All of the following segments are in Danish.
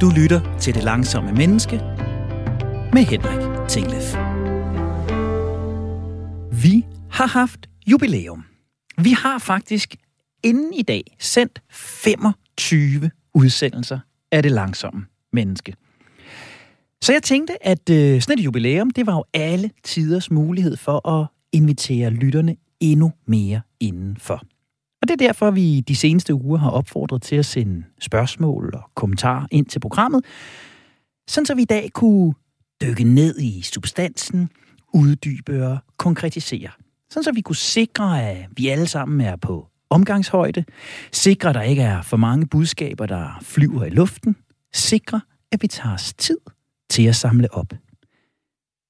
Du lytter til Det Langsomme Menneske med Henrik Tinglef. Vi har haft jubilæum. Vi har faktisk inden i dag sendt 25 udsendelser af Det Langsomme Menneske. Så jeg tænkte, at øh, sådan et jubilæum, det var jo alle tiders mulighed for at invitere lytterne endnu mere indenfor. Og det er derfor, vi de seneste uger har opfordret til at sende spørgsmål og kommentarer ind til programmet, sådan så vi i dag kunne dykke ned i substansen, uddybe og konkretisere. Sådan så vi kunne sikre, at vi alle sammen er på omgangshøjde, sikre, at der ikke er for mange budskaber, der flyver i luften, sikre, at vi tager os tid til at samle op.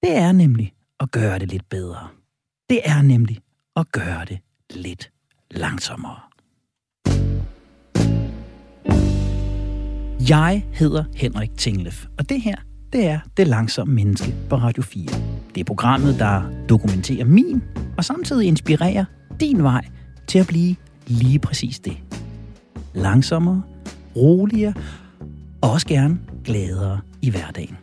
Det er nemlig at gøre det lidt bedre. Det er nemlig at gøre det lidt langsommere. Jeg hedder Henrik Tinglef, og det her, det er Det Langsomme Menneske på Radio 4. Det er programmet, der dokumenterer min og samtidig inspirerer din vej til at blive lige præcis det. Langsommere, roligere og også gerne gladere i hverdagen.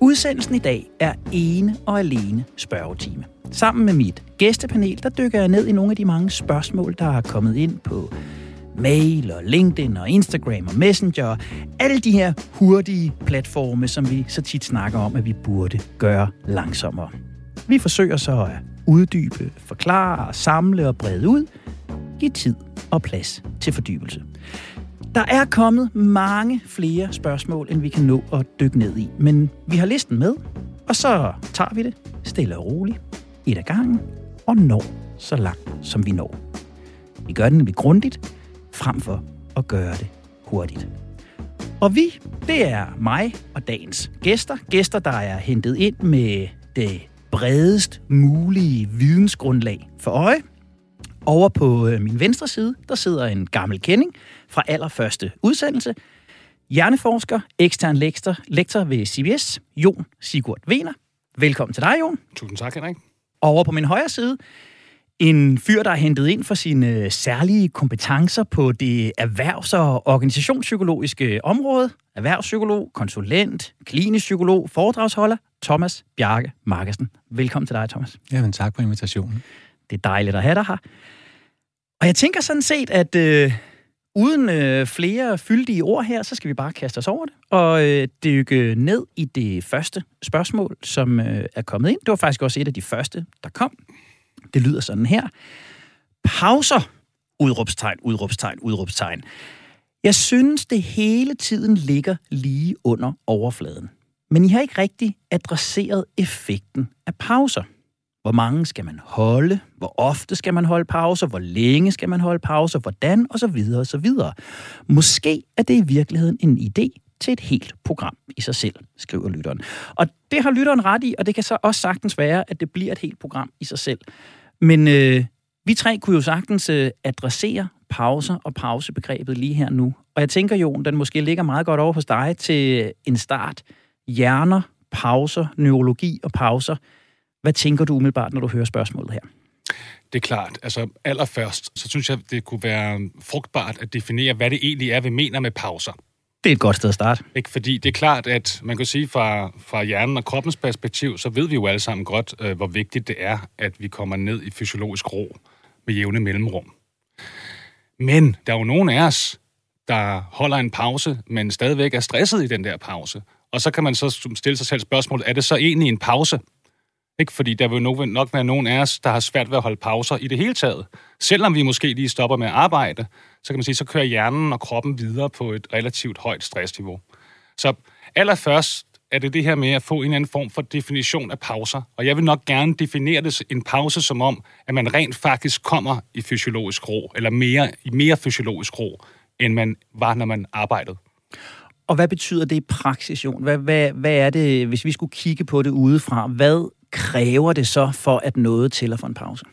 Udsendelsen i dag er ene og alene spørgetime. Sammen med mit gæstepanel, der dykker jeg ned i nogle af de mange spørgsmål, der er kommet ind på mail og LinkedIn og Instagram og Messenger alle de her hurtige platforme, som vi så tit snakker om, at vi burde gøre langsommere. Vi forsøger så at uddybe, forklare, samle og brede ud, Giv tid og plads til fordybelse. Der er kommet mange flere spørgsmål, end vi kan nå at dykke ned i, men vi har listen med, og så tager vi det stille og roligt, et af gangen, og når så langt, som vi når. Vi gør det nemlig grundigt, frem for at gøre det hurtigt. Og vi, det er mig og dagens gæster. Gæster, der er hentet ind med det bredest mulige vidensgrundlag for øje. Over på øh, min venstre side, der sidder en gammel kending fra allerførste udsendelse. Hjerneforsker, ekstern lektor, lektor ved CBS, Jon Sigurd Vener. Velkommen til dig, Jon. Tusind tak, Henrik. Over på min højre side, en fyr, der er hentet ind for sine særlige kompetencer på det erhvervs- og organisationspsykologiske område. Erhvervspsykolog, konsulent, klinisk psykolog, foredragsholder, Thomas Bjarke Markesen. Velkommen til dig, Thomas. Jamen, tak for invitationen. Det er dejligt at have dig her. Og jeg tænker sådan set, at øh, uden øh, flere fyldige ord her, så skal vi bare kaste os over det og øh, dykke ned i det første spørgsmål, som øh, er kommet ind. Det var faktisk også et af de første, der kom. Det lyder sådan her. Pauser. Udråbstegn, udråbstegn, udråbstegn. Jeg synes, det hele tiden ligger lige under overfladen. Men I har ikke rigtig adresseret effekten af pauser. Hvor mange skal man holde? Hvor ofte skal man holde pauser? Hvor længe skal man holde pauser? Hvordan? Og så videre og så videre. Måske er det i virkeligheden en idé til et helt program i sig selv, skriver lytteren. Og det har lytteren ret i, og det kan så også sagtens være, at det bliver et helt program i sig selv. Men øh, vi tre kunne jo sagtens øh, adressere pauser og pausebegrebet lige her nu. Og jeg tænker, Jon, den måske ligger meget godt over hos dig til en start. Hjerner, pauser, neurologi og pauser. Hvad tænker du umiddelbart, når du hører spørgsmålet her? Det er klart. Altså allerførst, så synes jeg, det kunne være frugtbart at definere, hvad det egentlig er, vi mener med pauser. Det er et godt sted at starte. Ikke? Fordi det er klart, at man kan sige fra, fra hjernen og kroppens perspektiv, så ved vi jo alle sammen godt, øh, hvor vigtigt det er, at vi kommer ned i fysiologisk ro med jævne mellemrum. Men der er jo nogen af os, der holder en pause, men stadigvæk er stresset i den der pause. Og så kan man så stille sig selv spørgsmålet, er det så egentlig en pause? Ikke? Fordi der vil nok være nogen af os, der har svært ved at holde pauser i det hele taget. Selvom vi måske lige stopper med at arbejde, så kan man sige, så kører hjernen og kroppen videre på et relativt højt stressniveau. Så allerførst er det det her med at få en eller anden form for definition af pauser. Og jeg vil nok gerne definere det en pause som om, at man rent faktisk kommer i fysiologisk ro, eller mere, i mere fysiologisk ro, end man var, når man arbejdede. Og hvad betyder det i praksis, Jon? Hvad, hvad, hvad er det, hvis vi skulle kigge på det udefra, hvad kræver det så for, at noget tæller for en pause?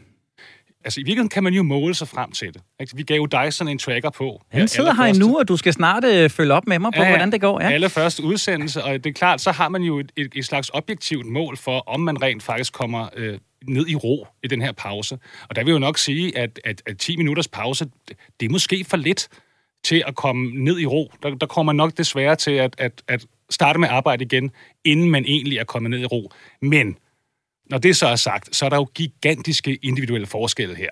Altså i virkeligheden kan man jo måle sig frem til det. Ikke? Vi gav jo dig sådan en tracker på. Han sidder her nu, og du skal snart øh, følge op med mig på, ja, hvordan det går. Ja. Allerførste udsendelse, og det er klart, så har man jo et, et, et slags objektivt mål for, om man rent faktisk kommer øh, ned i ro i den her pause. Og der vil jeg jo nok sige, at, at, at 10 minutters pause, det er måske for lidt til at komme ned i ro. Der, der kommer nok desværre til at, at, at starte med arbejde igen, inden man egentlig er kommet ned i ro. Men når det så er sagt, så er der jo gigantiske individuelle forskelle her.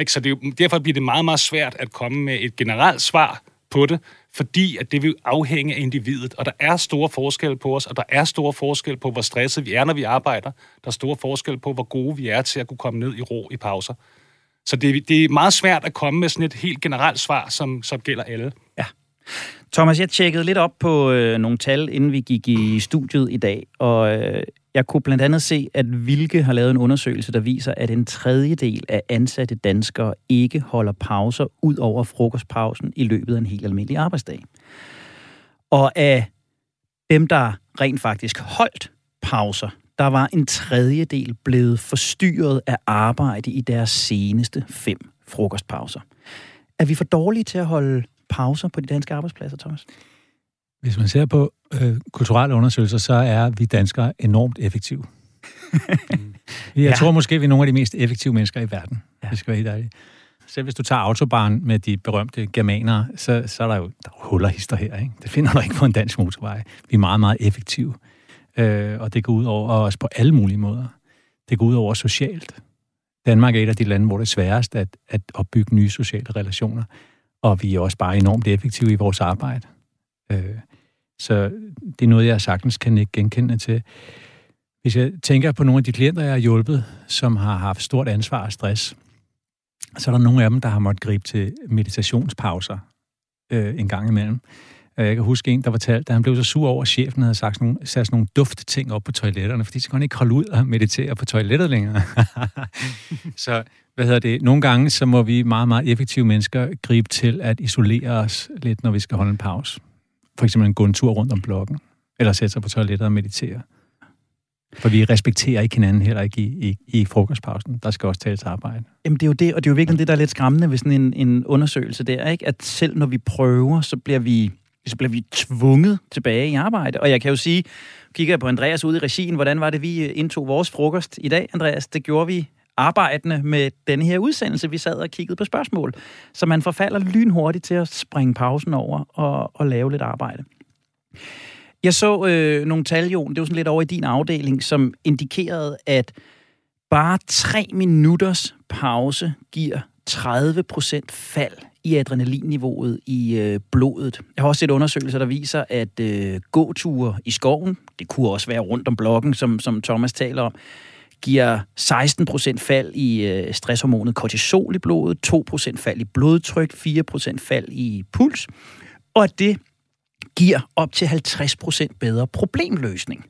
Ikke? Så det er jo, derfor bliver det meget, meget svært at komme med et generelt svar på det, fordi at det vil afhænge af individet. Og der er store forskelle på os, og der er store forskelle på, hvor stresset vi er, når vi arbejder. Der er store forskelle på, hvor gode vi er til at kunne komme ned i ro i pauser. Så det, det er meget svært at komme med sådan et helt generelt svar, som, som gælder alle. Ja. Thomas, jeg tjekkede lidt op på øh, nogle tal, inden vi gik i studiet i dag, og øh, jeg kunne blandt andet se, at Vilke har lavet en undersøgelse, der viser, at en tredjedel af ansatte danskere ikke holder pauser ud over frokostpausen i løbet af en helt almindelig arbejdsdag. Og af dem, der rent faktisk holdt pauser, der var en tredjedel blevet forstyrret af arbejde i deres seneste fem frokostpauser. Er vi for dårlige til at holde pauser på de danske arbejdspladser, Thomas? Hvis man ser på øh, kulturelle undersøgelser, så er vi danskere enormt effektive. Jeg ja. tror måske, vi er nogle af de mest effektive mennesker i verden, ja. hvis skal være helt ærlig. Selv hvis du tager autobahn med de berømte germanere, så, så er der jo der er huller hister her. Ikke? Det finder du ikke på en dansk motorvej. Vi er meget, meget effektive. Øh, og det går ud over os på alle mulige måder. Det går ud over socialt. Danmark er et af de lande, hvor det er sværest at, at opbygge nye sociale relationer. Og vi er også bare enormt effektive i vores arbejde. Øh, så det er noget, jeg sagtens kan ikke genkende til. Hvis jeg tænker på nogle af de klienter, jeg har hjulpet, som har haft stort ansvar og stress, så er der nogle af dem, der har måttet gribe til meditationspauser øh, en gang imellem. Jeg kan huske en, der fortalte, at han blev så sur over, at chefen havde sagt sådan nogle, sat sådan nogle duftting op på toiletterne, fordi så kunne han ikke holde ud og meditere på toilettet længere. så hvad hedder det? Nogle gange så må vi meget, meget effektive mennesker gribe til at isolere os lidt, når vi skal holde en pause. For eksempel gå en tur rundt om blokken, eller sætte sig på toilettet og meditere. For vi respekterer ikke hinanden heller ikke i, i, i frokostpausen. Der skal også tales arbejde. Jamen det er jo det, og det er jo virkelig det, der er lidt skræmmende ved sådan en, en undersøgelse der, ikke? at selv når vi prøver, så bliver vi så bliver vi tvunget tilbage i arbejde. Og jeg kan jo sige, kigger jeg på Andreas ude i regien, hvordan var det, vi øh, indtog vores frokost i dag, Andreas? Det gjorde vi arbejdende med denne her udsendelse. Vi sad og kiggede på spørgsmål. Så man forfalder lynhurtigt til at springe pausen over og, og lave lidt arbejde. Jeg så øh, nogle tal, Jon, det var sådan lidt over i din afdeling, som indikerede, at bare tre minutters pause giver 30% fald i adrenalinniveauet i øh, blodet. Jeg har også set undersøgelser, der viser, at øh, gåture i skoven, det kunne også være rundt om blokken, som, som Thomas taler om, giver 16% fald i øh, stresshormonet kortisol i blodet, 2% fald i blodtryk, 4% fald i puls, og det giver op til 50% bedre problemløsning.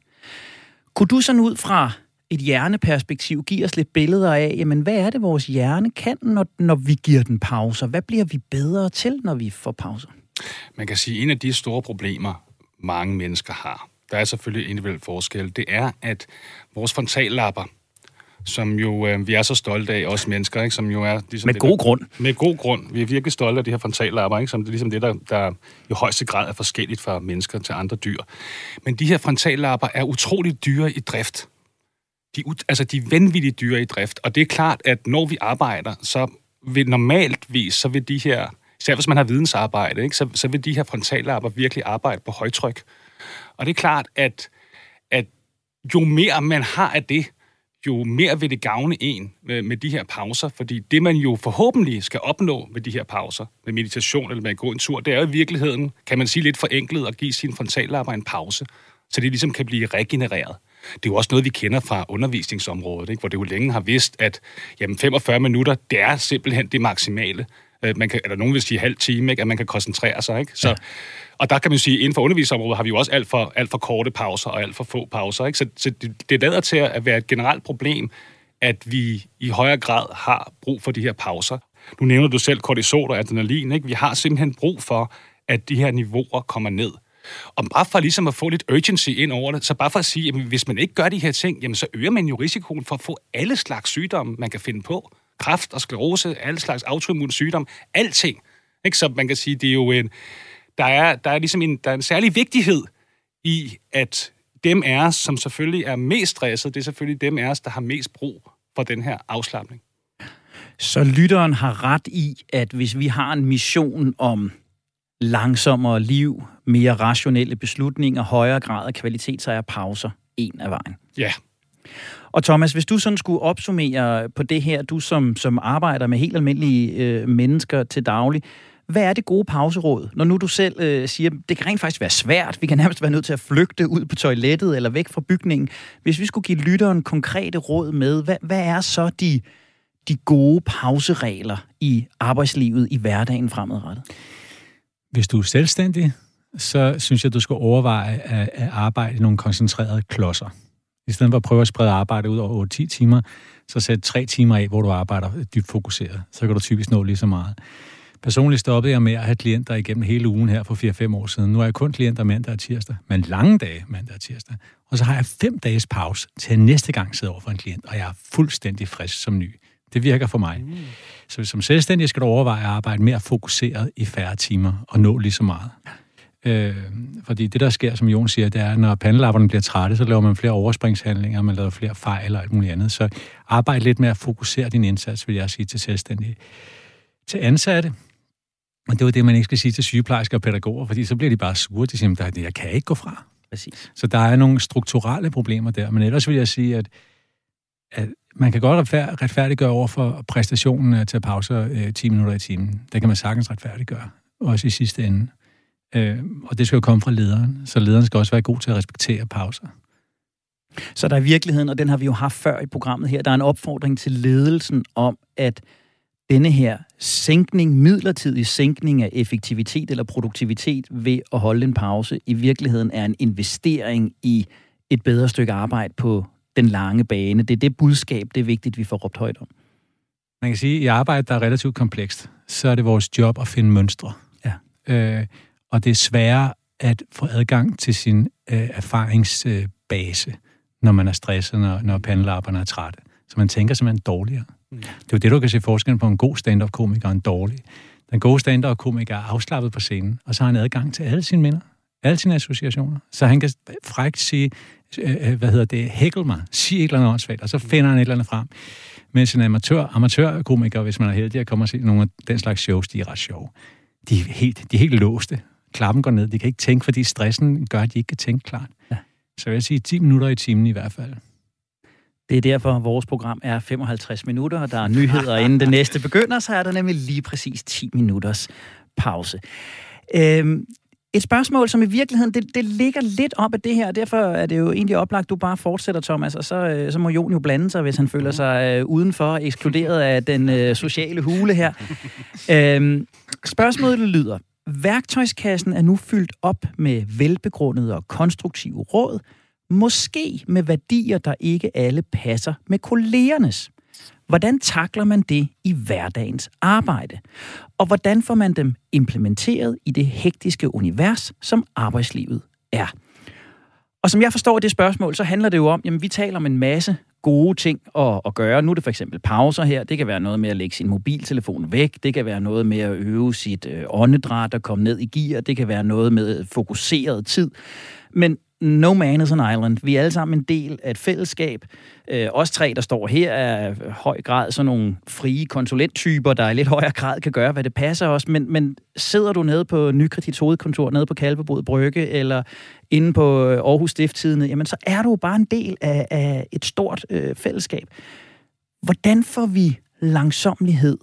Kunne du sådan ud fra et hjerneperspektiv give os lidt billeder af, jamen, hvad er det, vores hjerne kan, når, når vi giver den pauser? Hvad bliver vi bedre til, når vi får pauser? Man kan sige, at en af de store problemer, mange mennesker har, der er selvfølgelig individuel forskel, det er, at vores frontallapper, som jo øh, vi er så stolte af, os mennesker, ikke? som jo er... Ligesom med god der, grund. Med god grund. Vi er virkelig stolte af de her frontallapper, ikke? som det er ligesom det, der, der i højeste grad er forskelligt fra mennesker til andre dyr. Men de her frontallapper er utroligt dyre i drift. De, altså, de er vanvittigt dyre i drift, og det er klart, at når vi arbejder, så vil normaltvis, så vil de her, især hvis man har vidensarbejde, ikke? Så, så vil de her frontallapper virkelig arbejde på højtryk. Og det er klart, at, at jo mere man har af det, jo mere vil det gavne en med, med de her pauser, fordi det, man jo forhåbentlig skal opnå med de her pauser, med meditation eller med at gå en tur, det er jo i virkeligheden, kan man sige lidt forenklet, at give sin frontallapper en pause, så det ligesom kan blive regenereret. Det er jo også noget, vi kender fra undervisningsområdet, ikke? hvor det jo længe har vidst, at jamen, 45 minutter, det er simpelthen det maksimale. Øh, man kan, eller nogen vil sige halv time, ikke? at man kan koncentrere sig. Ikke? Så, ja. Og der kan man sige, at inden for undervisningsområdet har vi jo også alt for, alt for korte pauser og alt for få pauser. Ikke? Så, så det, det lader til at være et generelt problem, at vi i højere grad har brug for de her pauser. Nu nævner du selv kortisol og adrenalin. Ikke? Vi har simpelthen brug for, at de her niveauer kommer ned. Og bare for ligesom at få lidt urgency ind over det, så bare for at sige, at hvis man ikke gør de her ting, jamen så øger man jo risikoen for at få alle slags sygdomme, man kan finde på. Kræft og sklerose, alle slags autoimmun sygdom, alting. Ikke? Så man kan sige, det er jo en, der er, der er ligesom en, der er en særlig vigtighed i, at dem af os, som selvfølgelig er mest stresset, det er selvfølgelig dem af os, der har mest brug for den her afslappning. Så lytteren har ret i, at hvis vi har en mission om langsommere liv, mere rationelle beslutninger, højere grad af kvalitet, så er pauser en af vejen. Ja. Og Thomas, hvis du sådan skulle opsummere på det her, du som, som arbejder med helt almindelige øh, mennesker til daglig, hvad er det gode pauseråd, når nu du selv øh, siger, det kan rent faktisk være svært, vi kan nærmest være nødt til at flygte ud på toilettet eller væk fra bygningen. Hvis vi skulle give lytteren konkrete råd med, hvad, hvad er så de, de gode pauseregler i arbejdslivet, i hverdagen fremadrettet? Hvis du er selvstændig, så synes jeg, du skal overveje at, at arbejde i nogle koncentrerede klodser. I stedet for at prøve at sprede arbejde ud over 8-10 timer, så sæt 3 timer af, hvor du arbejder dybt fokuseret. Så kan du typisk nå lige så meget. Personligt stoppede jeg med at have klienter igennem hele ugen her for 4-5 år siden. Nu har jeg kun klienter mandag og tirsdag, men lange dage mandag og tirsdag. Og så har jeg fem dages pause til at næste gang sidde over for en klient, og jeg er fuldstændig frisk som ny. Det virker for mig. Mm. Så som selvstændig skal du overveje at arbejde mere fokuseret i færre timer og nå lige så meget. Øh, fordi det, der sker, som Jon siger, det er, når pandelapperne bliver trætte, så laver man flere overspringshandlinger, man laver flere fejl og alt muligt andet. Så arbejde lidt med at fokusere din indsats, vil jeg sige til selvstændige. Til ansatte, og det var det, man ikke skal sige til sygeplejersker og pædagoger, fordi så bliver de bare sure. De siger, at jeg kan ikke gå fra. Præcis. Så der er nogle strukturelle problemer der. Men ellers vil jeg sige, at, at man kan godt retfærdiggøre over for præstationen at tage pauser øh, 10 minutter i timen. Det kan man sagtens retfærdiggøre, også i sidste ende. Øh, og det skal jo komme fra lederen, så lederen skal også være god til at respektere pauser. Så der er i virkeligheden, og den har vi jo haft før i programmet her, der er en opfordring til ledelsen om, at denne her sænkning, midlertidig sænkning af effektivitet eller produktivitet ved at holde en pause, i virkeligheden er en investering i et bedre stykke arbejde på den lange bane. Det er det budskab, det er vigtigt, vi får råbt højt om. Man kan sige, at i arbejde, der er relativt komplekst, så er det vores job at finde mønstre. Ja. Øh, og det er sværere at få adgang til sin øh, erfaringsbase, øh, når man er stresset, når, når pandelapperne er trætte. Så man tænker simpelthen dårligere. Mm. Det er jo det, du kan se forskellen på en god stand-up-komiker og en dårlig. Den gode stand-up-komiker er afslappet på scenen, og så har han adgang til alle sine minder, alle sine associationer. Så han kan frækt sige, øh, øh hvad hedder det, hækle mig, sige et eller andet åndssvagt, og så finder han et eller andet frem. Mens en amatør, amatørkomiker, hvis man er heldig at komme og se nogle af den slags shows, de er ret sjove. De er helt, de er helt låste. Klappen går ned. De kan ikke tænke, fordi stressen gør, at de ikke kan tænke klart. Ja. Så jeg vil sige 10 minutter i timen i hvert fald. Det er derfor, vores program er 55 minutter, og der er nyheder, inden det næste begynder, så er der nemlig lige præcis 10 minutters pause. Øhm, et spørgsmål, som i virkeligheden, det, det ligger lidt op af det her, og derfor er det jo egentlig oplagt, du bare fortsætter, Thomas, og så, øh, så må Jon jo blande sig, hvis han føler sig øh, udenfor, ekskluderet af den øh, sociale hule her. øhm, spørgsmålet lyder, værktøjskassen er nu fyldt op med velbegrundede og konstruktive råd, Måske med værdier, der ikke alle passer med kollegernes. Hvordan takler man det i hverdagens arbejde? Og hvordan får man dem implementeret i det hektiske univers, som arbejdslivet er? Og som jeg forstår det spørgsmål, så handler det jo om, jamen vi taler om en masse gode ting at, at gøre. Nu er det for eksempel pauser her. Det kan være noget med at lægge sin mobiltelefon væk. Det kan være noget med at øve sit øh, åndedræt og komme ned i gear. Det kan være noget med fokuseret tid. Men no man is an island. Vi er alle sammen en del af et fællesskab. Øh, os tre, der står her, er høj grad sådan nogle frie konsulenttyper, der i lidt højere grad kan gøre, hvad det passer os. Men, men sidder du nede på Nykredits hovedkontor, nede på Kalvebod Brygge, eller inde på øh, Aarhus Stifttidene, jamen så er du bare en del af, af et stort øh, fællesskab. Hvordan får vi langsomlighed,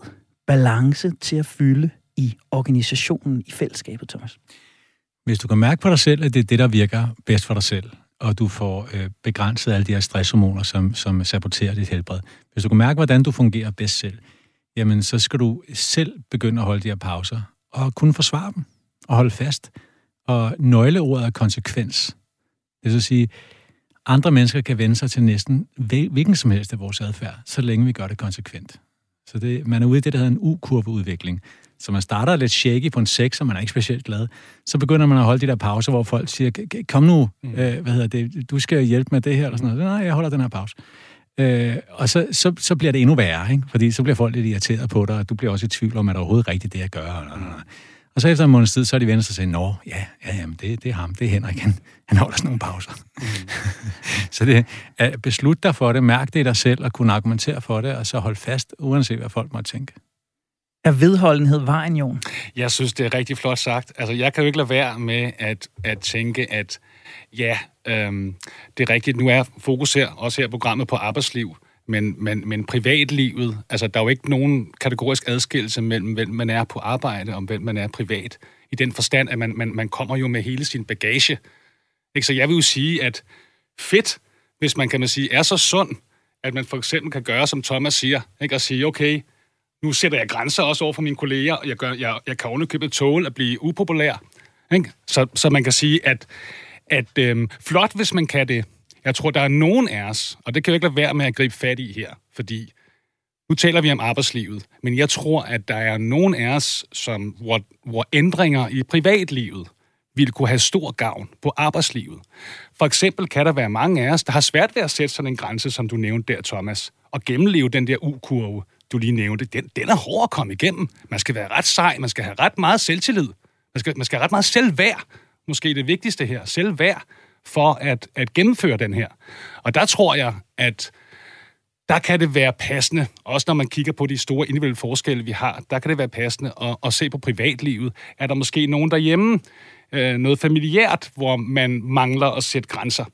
balance til at fylde i organisationen, i fællesskabet, Thomas? Hvis du kan mærke på dig selv, at det er det, der virker bedst for dig selv, og du får øh, begrænset alle de her stresshormoner, som, som saboterer dit helbred. Hvis du kan mærke, hvordan du fungerer bedst selv, jamen så skal du selv begynde at holde de her pauser, og kunne forsvare dem, og holde fast. Og nøgleordet er konsekvens. Det vil sige, andre mennesker kan vende sig til næsten hvilken som helst af vores adfærd, så længe vi gør det konsekvent. Så det, man er ude i det, der hedder en U-kurveudvikling. Så man starter lidt shaky på en 6, og man er ikke specielt glad. Så begynder man at holde de der pauser, hvor folk siger, kom nu, mm. øh, hvad hedder det, du skal hjælpe med det her, eller sådan noget. Nej, jeg holder den her pause. Øh, og så, så, så bliver det endnu værre, ikke? fordi så bliver folk lidt irriteret på dig, og du bliver også i tvivl om, at det overhovedet rigtigt det, jeg gør. Mm. Og så efter en måneds tid, så er de venner sig og siger, nå, ja, ja jamen, det, det er ham, det er Henrik, han, han holder sådan nogle pauser. Mm. så det, beslut dig for det, mærk det i dig selv, og kunne argumentere for det, og så hold fast, uanset hvad folk måtte tænke. Er vedholdenhed vejen, Jon? Jeg synes, det er rigtig flot sagt. Altså, jeg kan jo ikke lade være med at, at tænke, at ja, øhm, det er rigtigt. Nu er fokus her, også her programmet, på arbejdsliv. Men, men, men privatlivet, altså der er jo ikke nogen kategorisk adskillelse mellem, hvem man er på arbejde og hvem man er privat. I den forstand, at man, man, man kommer jo med hele sin bagage. Ikke? Så jeg vil jo sige, at fedt, hvis man kan man sige, er så sund, at man for eksempel kan gøre, som Thomas siger, ikke? og sige, okay, nu sætter jeg grænser også over for mine kolleger, og jeg, gør, jeg, jeg kan underkøbe tåle at blive upopulær. Ikke? Så, så man kan sige, at, at øhm, flot, hvis man kan det. Jeg tror, der er nogen af os, og det kan jo ikke lade være med at gribe fat i her, fordi nu taler vi om arbejdslivet, men jeg tror, at der er nogen af os, som, hvor, hvor ændringer i privatlivet vil kunne have stor gavn på arbejdslivet. For eksempel kan der være mange af os, der har svært ved at sætte sådan en grænse, som du nævnte der, Thomas, og gennemleve den der U-kurve, du lige nævnte. Den, den er hård at komme igennem. Man skal være ret sej, man skal have ret meget selvtillid, man skal, man skal have ret meget selvværd, måske det vigtigste her, selvværd, for at, at gennemføre den her. Og der tror jeg, at der kan det være passende, også når man kigger på de store individuelle forskelle, vi har, der kan det være passende at, at se på privatlivet. Er der måske nogen derhjemme, øh, noget familiært, hvor man mangler at sætte grænser?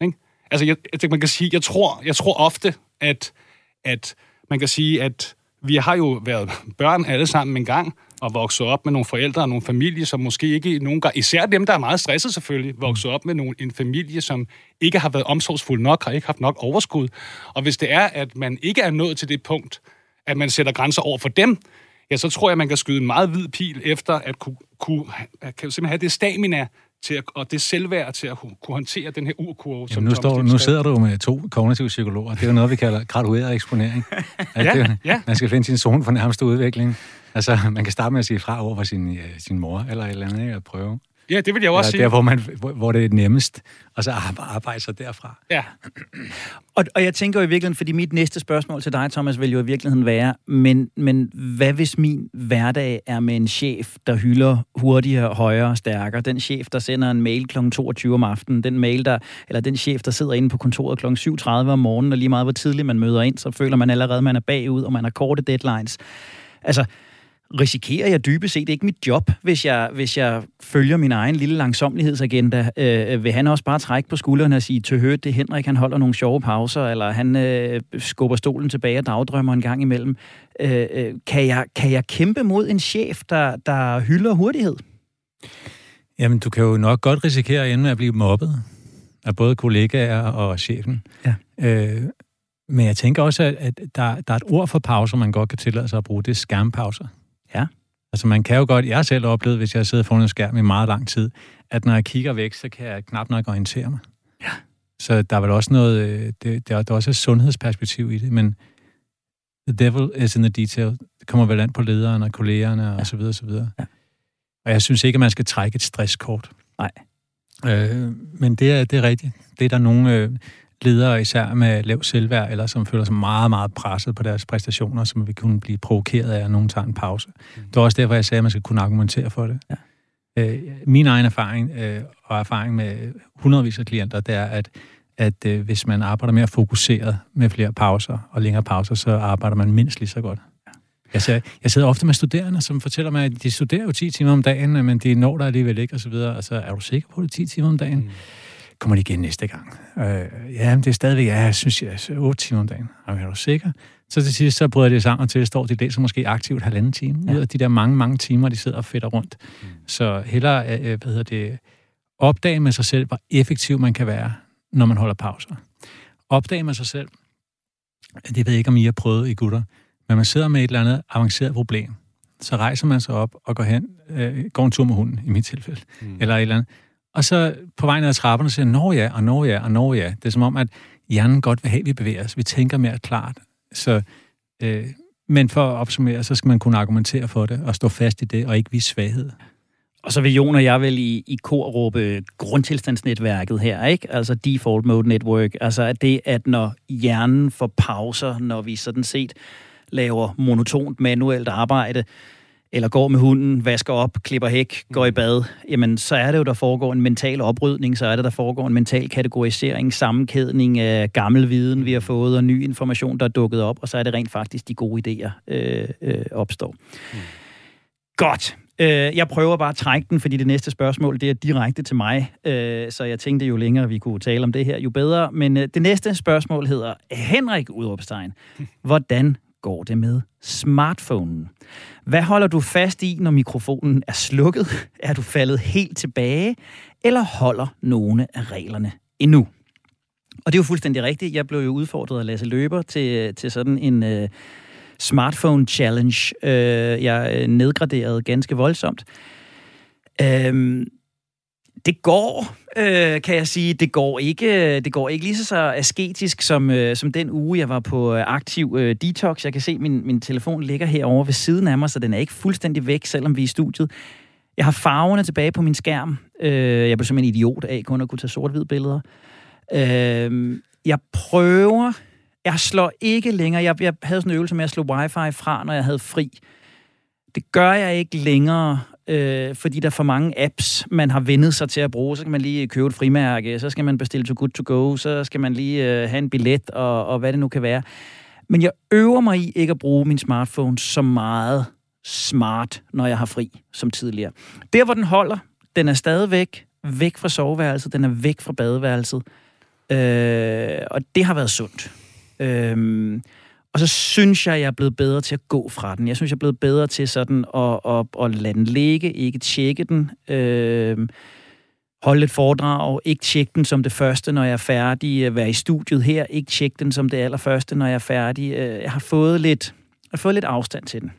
Ikke? Altså, jeg, jeg, man kan sige, jeg tror, jeg tror ofte, at, at man kan sige, at vi har jo været børn alle sammen en gang, og vokset op med nogle forældre og nogle familier, som måske ikke nogen gange, især dem, der er meget stresset selvfølgelig, vokset op med nogle, en familie, som ikke har været omsorgsfuld nok, har ikke haft nok overskud. Og hvis det er, at man ikke er nået til det punkt, at man sætter grænser over for dem, ja, så tror jeg, man kan skyde en meget hvid pil efter at kunne, kunne kan simpelthen have det stamina til at, og det selvværd til at kunne håndtere den her urkurve. Som nu, står, nu sidder du med to kognitive psykologer. Det er jo noget, vi kalder gradueret eksponering. ja, det, ja. Man skal finde sin zone for nærmeste udvikling. Altså, man kan starte med at sige fra over for sin, øh, sin mor, eller et eller andet, ikke? at prøve. Ja, det vil jeg også sige. Der, hvor, man, hvor, hvor det er nemmest, og så arbejde sig derfra. Ja. og, og jeg tænker jo i virkeligheden, fordi mit næste spørgsmål til dig, Thomas, vil jo i virkeligheden være, men, men hvad hvis min hverdag er med en chef, der hylder hurtigere, højere og stærkere? Den chef, der sender en mail kl. 22 om aftenen, den mail, der, eller den chef, der sidder inde på kontoret kl. 7.30 om morgenen, og lige meget hvor tidligt man møder ind, så føler man allerede, man er bagud, og man har korte deadlines. Altså, risikerer jeg dybest set ikke mit job, hvis jeg, hvis jeg følger min egen lille langsomlighedsagenda? Øh, vil han også bare trække på skuldrene og sige, til hørt, det Henrik, han holder nogle sjove pauser, eller han øh, skubber stolen tilbage og dagdrømmer en gang imellem. Øh, øh, kan, jeg, kan jeg kæmpe mod en chef, der, der hylder hurtighed? Jamen, du kan jo nok godt risikere at ende med at blive mobbet af både kollegaer og chefen. Ja. Øh, men jeg tænker også, at der, der er et ord for pauser, man godt kan tillade sig at bruge. Det er skærmpauser. Ja. Altså man kan jo godt, jeg har selv oplevet, hvis jeg har siddet foran en skærm i meget lang tid, at når jeg kigger væk, så kan jeg knap nok orientere mig. Ja. Så der er vel også noget, øh, det, der, der er også et sundhedsperspektiv i det, men the devil is in the detail. Det kommer vel an på lederen og kollegerne ja. og så videre, og så videre. Ja. Og jeg synes ikke, at man skal trække et stresskort. Nej. Øh, men det er, det er rigtigt. Det er der nogle, øh, ledere, især med lav selvværd, eller som føler sig meget, meget presset på deres præstationer, som vil kunne blive provokeret af, at nogen tager en pause. Mm. Det er også derfor, jeg sagde, at man skal kunne argumentere for det. Ja. Øh, min egen erfaring, øh, og erfaring med hundredvis af klienter, det er, at, at øh, hvis man arbejder mere fokuseret med flere pauser og længere pauser, så arbejder man mindst lige så godt. Jeg, ser, jeg sidder ofte med studerende, som fortæller mig, at de studerer jo 10 timer om dagen, men de når der alligevel ikke, og så videre. Altså, er du sikker på det 10 timer om dagen? Mm kommer de igen næste gang. Øh, ja, men det er stadigvæk, ja, jeg synes, jeg er 8 timer om dagen. Okay, er du sikker? Så til sidst, så bryder de sammen til, at står de læser måske aktivt halvanden time, ja. ud af de der mange, mange timer, de sidder og fedter rundt. Mm. Så hellere, øh, hvad hedder det, opdage med sig selv, hvor effektiv man kan være, når man holder pauser. Opdage med sig selv, det ved jeg ikke, om I har prøvet i gutter, men man sidder med et eller andet avanceret problem, så rejser man sig op og går hen, øh, går en tur med hunden, i mit tilfælde, mm. eller et eller andet, og så på vej ned ad trapperne siger nå ja, og nå ja, og nå ja. Det er som om, at hjernen godt vil have, at vi bevæger os. Vi tænker mere klart. Så, øh, men for at opsummere, så skal man kunne argumentere for det, og stå fast i det, og ikke vise svaghed. Og så vil Jon og jeg vel i, i kor råbe grundtilstandsnetværket her, ikke? Altså default mode network. Altså at det, at når hjernen får pauser, når vi sådan set laver monotont manuelt arbejde, eller går med hunden, vasker op, klipper hæk, går i bad, jamen så er det jo, der foregår en mental oprydning, så er det, der foregår en mental kategorisering, sammenkædning af gammel viden, vi har fået, og ny information, der er dukket op, og så er det rent faktisk, de gode idéer øh, øh, opstår. Mm. Godt. Øh, jeg prøver bare at trække den, fordi det næste spørgsmål, det er direkte til mig, øh, så jeg tænkte, jo længere vi kunne tale om det her, jo bedre. Men øh, det næste spørgsmål hedder, Henrik Udrupstein, hvordan går det med smartphonen? Hvad holder du fast i, når mikrofonen er slukket? Er du faldet helt tilbage? Eller holder nogle af reglerne endnu? Og det er jo fuldstændig rigtigt. Jeg blev jo udfordret af Lasse Løber til, til sådan en uh, smartphone challenge. Uh, jeg øh, nedgraderede ganske voldsomt. Uh, det går, øh, kan jeg sige. Det går ikke, øh, det går ikke lige så så asketisk som, øh, som den uge, jeg var på øh, aktiv øh, detox. Jeg kan se, at min, min telefon ligger herovre ved siden af mig, så den er ikke fuldstændig væk, selvom vi er i studiet. Jeg har farverne tilbage på min skærm. Øh, jeg blev simpelthen idiot af kun at kunne tage sort-hvid billeder. Øh, jeg prøver... Jeg slår ikke længere... Jeg, jeg havde sådan en øvelse med at slå wifi fra, når jeg havde fri. Det gør jeg ikke længere, øh, fordi der er for mange apps, man har vendet sig til at bruge. Så kan man lige købe et frimærke, så skal man bestille to good to go, så skal man lige øh, have en billet, og, og hvad det nu kan være. Men jeg øver mig i ikke at bruge min smartphone så meget smart, når jeg har fri, som tidligere. Der, hvor den holder, den er stadigvæk væk fra soveværelset, den er væk fra badeværelset, øh, og det har været sundt. Øh, og så synes jeg, jeg er blevet bedre til at gå fra den. Jeg synes, jeg er blevet bedre til sådan at, at, at lade den ligge, ikke tjekke den. Øh, holde et foredrag, ikke tjekke den som det første, når jeg er færdig. Øh, være i studiet her, ikke tjekke den som det allerførste, når jeg er færdig. Øh, jeg har fået lidt, jeg har fået lidt afstand til den.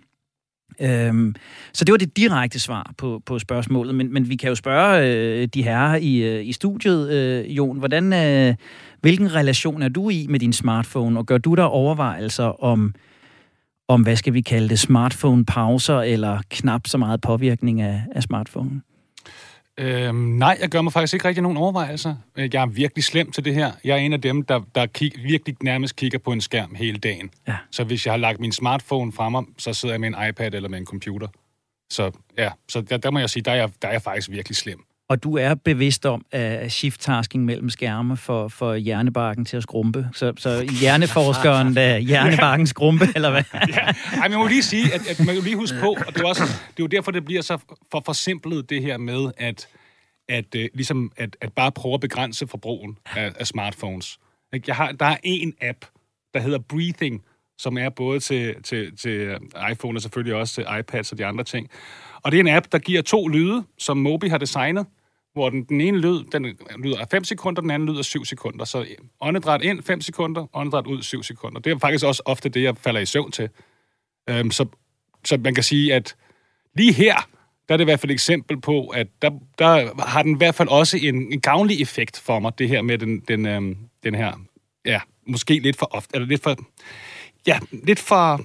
Øhm, så det var det direkte svar på, på spørgsmålet, men, men vi kan jo spørge øh, de herrer i, øh, i studiet, øh, Jon, hvordan, øh, hvilken relation er du i med din smartphone, og gør du der overvejelser om, om hvad skal vi kalde det, smartphone-pauser eller knap så meget påvirkning af, af smartphonen? Øhm, nej, jeg gør mig faktisk ikke rigtig nogen overvejelser. Øh, jeg er virkelig slem til det her. Jeg er en af dem, der, der kig, virkelig nærmest kigger på en skærm hele dagen. Ja. Så hvis jeg har lagt min smartphone frem, så sidder jeg med en iPad eller med en computer. Så ja, så der, der må jeg sige, der er, jeg, der er jeg faktisk virkelig slem. Og du er bevidst om at shift-tasking mellem skærme for, for hjernebarken til at skrumpe. Så, så hjerneforskeren, der hjernebarken skrumpe, eller hvad? ja. Ej, man må lige sige, at, at man må lige huske på, og det er, også, det er jo derfor, det bliver så for forsimplet, det her med, at, at, uh, ligesom, at, at bare prøve at begrænse forbrugen af, af smartphones. Jeg har, der er en app, der hedder Breathing, som er både til, til, til iPhone og selvfølgelig også til iPads og de andre ting. Og det er en app, der giver to lyde, som Mobi har designet, hvor den, den ene lyd, den lyder 5 sekunder, den anden lyder 7 sekunder. Så åndedræt ind 5 sekunder, åndedræt ud 7 sekunder. Det er faktisk også ofte det, jeg falder i søvn til. Øhm, så, så man kan sige, at lige her, der er det i hvert fald et eksempel på, at der, der har den i hvert fald også en, en gavnlig effekt for mig, det her med den, den, øhm, den her, ja, måske lidt for ofte, eller lidt for, ja, lidt for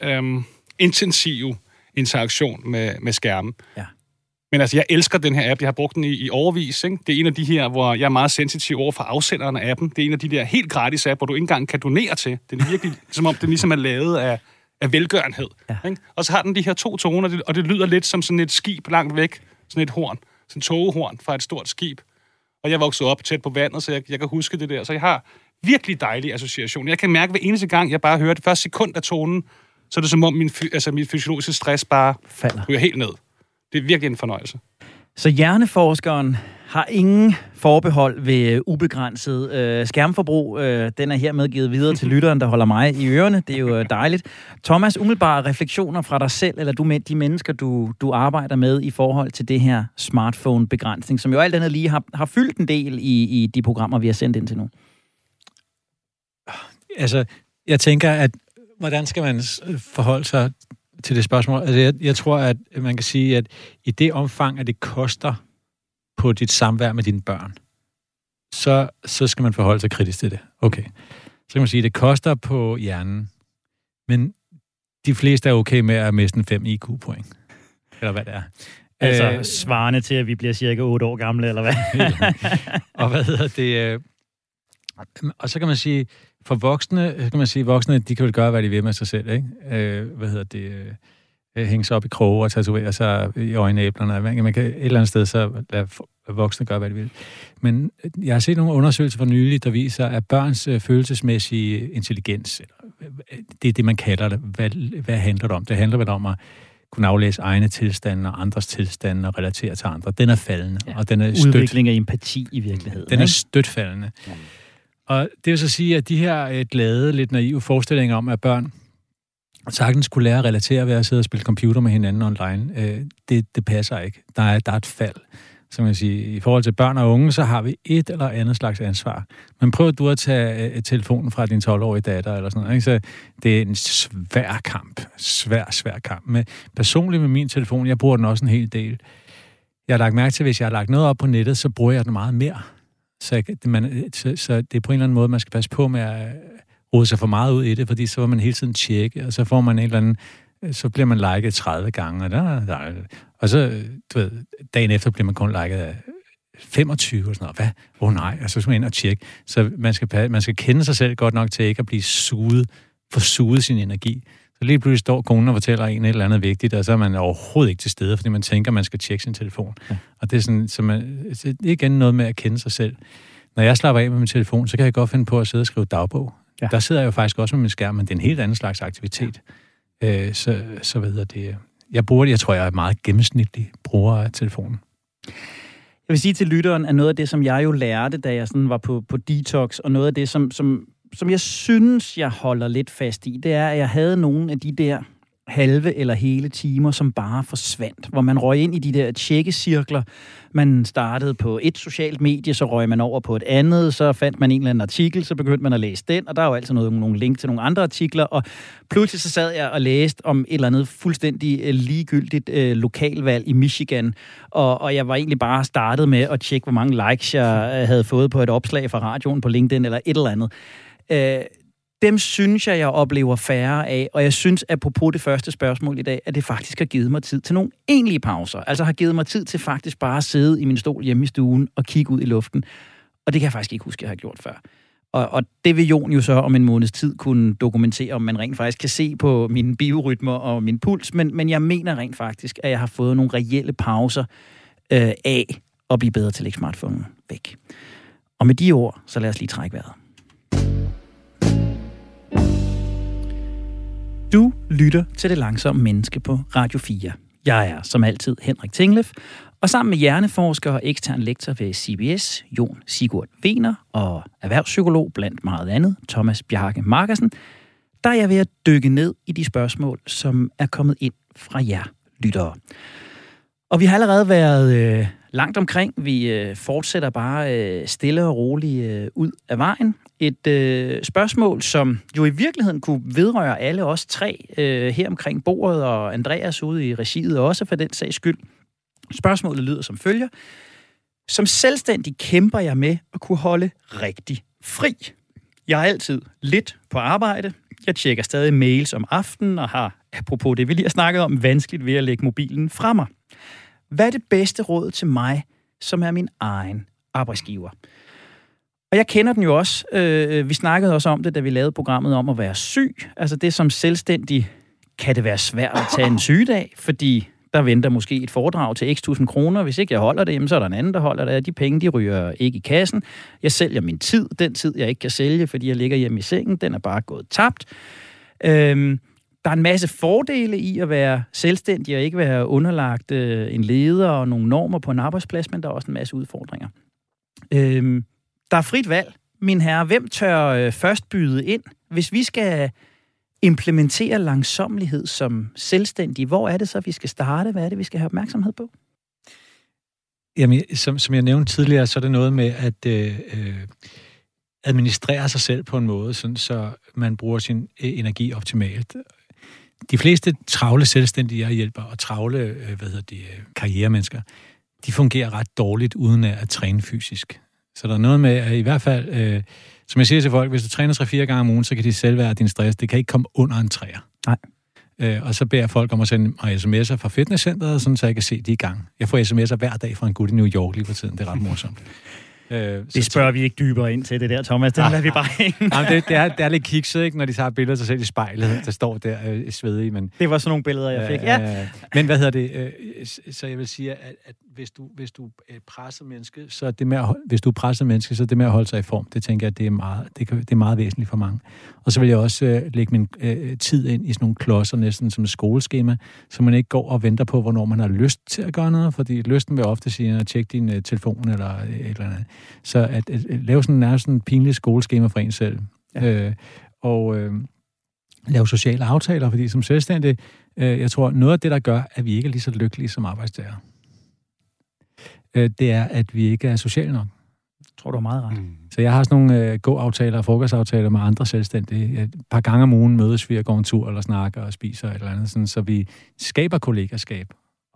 øhm, intensiv interaktion med, med skærmen. Ja. Men altså, jeg elsker den her app. Jeg har brugt den i, i overvis. Ikke? Det er en af de her, hvor jeg er meget sensitiv over for afsenderen af appen. Det er en af de der helt gratis app, hvor du ikke engang kan donere til. Den er virkelig, som om den ligesom er lavet af, af velgørenhed. Ja. Ikke? Og så har den de her to toner, og det lyder lidt som sådan et skib langt væk. Sådan et horn. Sådan et togehorn fra et stort skib. Og jeg voksede op tæt på vandet, så jeg, jeg kan huske det der. Så jeg har virkelig dejlig association. Jeg kan mærke hver eneste gang, jeg bare hører det første sekund af tonen, så er det som om min, altså, min fysiologiske stress bare falder ryger helt ned. Det er virkelig en fornøjelse. Så hjerneforskeren har ingen forbehold ved ubegrænset øh, skærmforbrug. Øh, den er hermed givet videre til lytteren, der holder mig i ørerne. Det er jo øh, dejligt. Thomas, umiddelbare refleksioner fra dig selv, eller du med de mennesker, du, du arbejder med i forhold til det her smartphone-begrænsning, som jo alt andet lige har, har fyldt en del i, i de programmer, vi har sendt ind til nu. Altså, jeg tænker, at hvordan skal man forholde sig til det spørgsmål? Altså, jeg, jeg tror, at man kan sige, at i det omfang, at det koster på dit samvær med dine børn, så, så skal man forholde sig kritisk til det. Okay. Så kan man sige, at det koster på hjernen, men de fleste er okay med at miste en 5 IQ-point. Eller hvad det er. Altså øh, svarende til, at vi bliver cirka 8 år gamle, eller hvad? og hvad hedder det? Øh, og så kan man sige, for voksne, kan man sige, voksne, de kan vel gøre, hvad de vil med sig selv, ikke? Øh, hvad hedder det? øh, hænge sig op i kroge og tatovere sig i øjenæblerne. Man, kan et eller andet sted så lade voksne gøre, hvad de vil. Men øh, jeg har set nogle undersøgelser for nylig, der viser, at børns øh, følelsesmæssige intelligens, det er det, man kalder det. Hvad, hvad handler det om? Det handler vel om at kunne aflæse egne tilstande og andres tilstande og relatere til andre. Den er faldende. Ja. Og den er støt. Udvikling af empati i virkeligheden. Den er støtfaldende. Ja. Og det vil så sige, at de her øh, glade, lidt naive forestillinger om, at børn sagtens kunne lære at relatere ved at sidde og spille computer med hinanden online, øh, det, det passer ikke. Der er, der er et fald. Så man sige, i forhold til børn og unge, så har vi et eller andet slags ansvar. Men prøv du at tage øh, øh telefonen fra din 12-årige datter, eller sådan noget. Ikke? Så det er en svær kamp. Svær, svær kamp. Men personligt med min telefon, jeg bruger den også en hel del. Jeg har lagt mærke til, at hvis jeg har lagt noget op på nettet, så bruger jeg den meget mere. Så, man, så, så det er på en eller anden måde, man skal passe på med at øh, rode sig for meget ud i det, fordi så vil man hele tiden tjekke, og så får man en eller anden, øh, så bliver man liket 30 gange, og, der, der, og så, du ved, dagen efter bliver man kun liket af 25 og sådan noget. Hvad? Åh oh, nej, og så skal man ind og tjekke. Så man skal, man skal kende sig selv godt nok til ikke at blive suget, få suget sin energi. Så lige pludselig står konen og fortæller en et eller andet vigtigt, og så er man overhovedet ikke til stede, fordi man tænker, at man skal tjekke sin telefon. Ja. Og det er sådan, så man, det er igen noget med at kende sig selv. Når jeg slapper af med min telefon, så kan jeg godt finde på at sidde og skrive dagbog. Ja. Der sidder jeg jo faktisk også med min skærm, men det er en helt anden slags aktivitet. Ja. Øh, så, så ved jeg det. Jeg bruger det, jeg tror, jeg er meget gennemsnitlig bruger af telefonen. Jeg vil sige til lytteren, at noget af det, som jeg jo lærte, da jeg sådan var på, på detox, og noget af det, som, som, som jeg synes, jeg holder lidt fast i, det er, at jeg havde nogle af de der halve eller hele timer, som bare forsvandt. Hvor man røg ind i de der tjekkecirkler. Man startede på et socialt medie, så røg man over på et andet, så fandt man en eller anden artikel, så begyndte man at læse den, og der er jo altid noget, nogle link til nogle andre artikler, og pludselig så sad jeg og læste om et eller andet fuldstændig øh, ligegyldigt øh, lokalvalg i Michigan, og, og jeg var egentlig bare startet med at tjekke, hvor mange likes jeg øh, havde fået på et opslag fra radioen på LinkedIn eller et eller andet. Øh, dem synes jeg, jeg oplever færre af, og jeg synes, apropos det første spørgsmål i dag, at det faktisk har givet mig tid til nogle egentlige pauser. Altså har givet mig tid til faktisk bare at sidde i min stol hjemme i stuen og kigge ud i luften. Og det kan jeg faktisk ikke huske, at jeg har gjort før. Og, og det vil Jon jo så om en måneds tid kunne dokumentere, om man rent faktisk kan se på mine biorytmer og min puls, men, men jeg mener rent faktisk, at jeg har fået nogle reelle pauser øh, af at blive bedre til at lægge smartphonen væk. Og med de ord, så lad os lige trække vejret. Du lytter til Det Langsomme Menneske på Radio 4. Jeg er som altid Henrik Tinglef, og sammen med hjerneforsker og ekstern lektor ved CBS, Jon Sigurd Vener og erhvervspsykolog blandt meget andet, Thomas Bjarke Markersen, der er jeg ved at dykke ned i de spørgsmål, som er kommet ind fra jer lyttere. Og vi har allerede været øh, langt omkring. Vi øh, fortsætter bare øh, stille og roligt øh, ud af vejen. Et øh, spørgsmål, som jo i virkeligheden kunne vedrøre alle os tre øh, her omkring bordet, og Andreas ude i regiet også for den sags skyld. Spørgsmålet lyder som følger. Som selvstændig kæmper jeg med at kunne holde rigtig fri. Jeg er altid lidt på arbejde. Jeg tjekker stadig mails om aftenen og har, apropos det vi lige har snakket om, vanskeligt ved at lægge mobilen fra mig. Hvad er det bedste råd til mig, som er min egen arbejdsgiver? Og jeg kender den jo også. Øh, vi snakkede også om det, da vi lavede programmet om at være syg. Altså det som selvstændig kan det være svært at tage en sygedag, fordi der venter måske et foredrag til x tusind kroner. Hvis ikke jeg holder det, jamen, så er der en anden, der holder det. De penge, de ryger ikke i kassen. Jeg sælger min tid. Den tid, jeg ikke kan sælge, fordi jeg ligger hjemme i sengen, den er bare gået tabt. Øhm, der er en masse fordele i at være selvstændig og ikke være underlagt øh, en leder og nogle normer på en arbejdsplads, men der er også en masse udfordringer. Øhm, der er frit valg, min herre. Hvem tør øh, først byde ind? Hvis vi skal implementere langsomlighed som selvstændig, hvor er det så, vi skal starte? Hvad er det, vi skal have opmærksomhed på? Jamen, som, som jeg nævnte tidligere, så er det noget med at øh, øh administrere sig selv på en måde, sådan, så man bruger sin øh, energi optimalt de fleste travle selvstændige, jeg hjælper, og travle øh, hvad hedder det, øh, karrieremennesker, de fungerer ret dårligt uden at træne fysisk. Så der er noget med, at i hvert fald, øh, som jeg siger til folk, hvis du træner 3-4 gange om ugen, så kan de selv være din stress. Det kan ikke komme under en træer. Nej. Øh, og så beder jeg folk om at sende mig sms'er fra fitnesscenteret, sådan, så jeg kan se de i gang. Jeg får sms'er hver dag fra en gut i New York lige for tiden. Det er ret morsomt. Øh, det spørger vi ikke dybere ind til, det der, Thomas. Den lader vi bare hænge. Jamen, det, det, er, det er lidt kikset, ikke, når de tager billeder af sig selv i spejlet, der står der øh, svedige. Men, det var sådan nogle billeder, jeg fik, ja. Øh, men hvad hedder det? Øh, så jeg vil sige, at, at hvis du, hvis du er presset menneske, så det med at, hvis du er presset menneske, så det med at holde sig i form, det tænker jeg, det er meget, det, kan, det er meget væsentligt for mange. Og så vil jeg også øh, lægge min øh, tid ind i sådan nogle klodser, næsten som et skoleskema, så man ikke går og venter på, hvornår man har lyst til at gøre noget, fordi lysten vil ofte sige at tjekke din øh, telefon eller et eller andet. Så at, at, at lave sådan nærmest sådan en pinlig skoleskema for en selv. Ja. Øh, og øh, lave sociale aftaler, fordi som selvstændig, øh, jeg tror, noget af det, der gør, at vi ikke er lige så lykkelige som arbejdstager, øh, det er, at vi ikke er sociale nok. Jeg tror du er meget ret. Mm. Så jeg har sådan nogle øh, gå-aftaler og frokostaftaler med andre selvstændige. Et par gange om ugen mødes vi og går en tur eller snakker og spiser et eller andet, sådan, så vi skaber kollegaskab.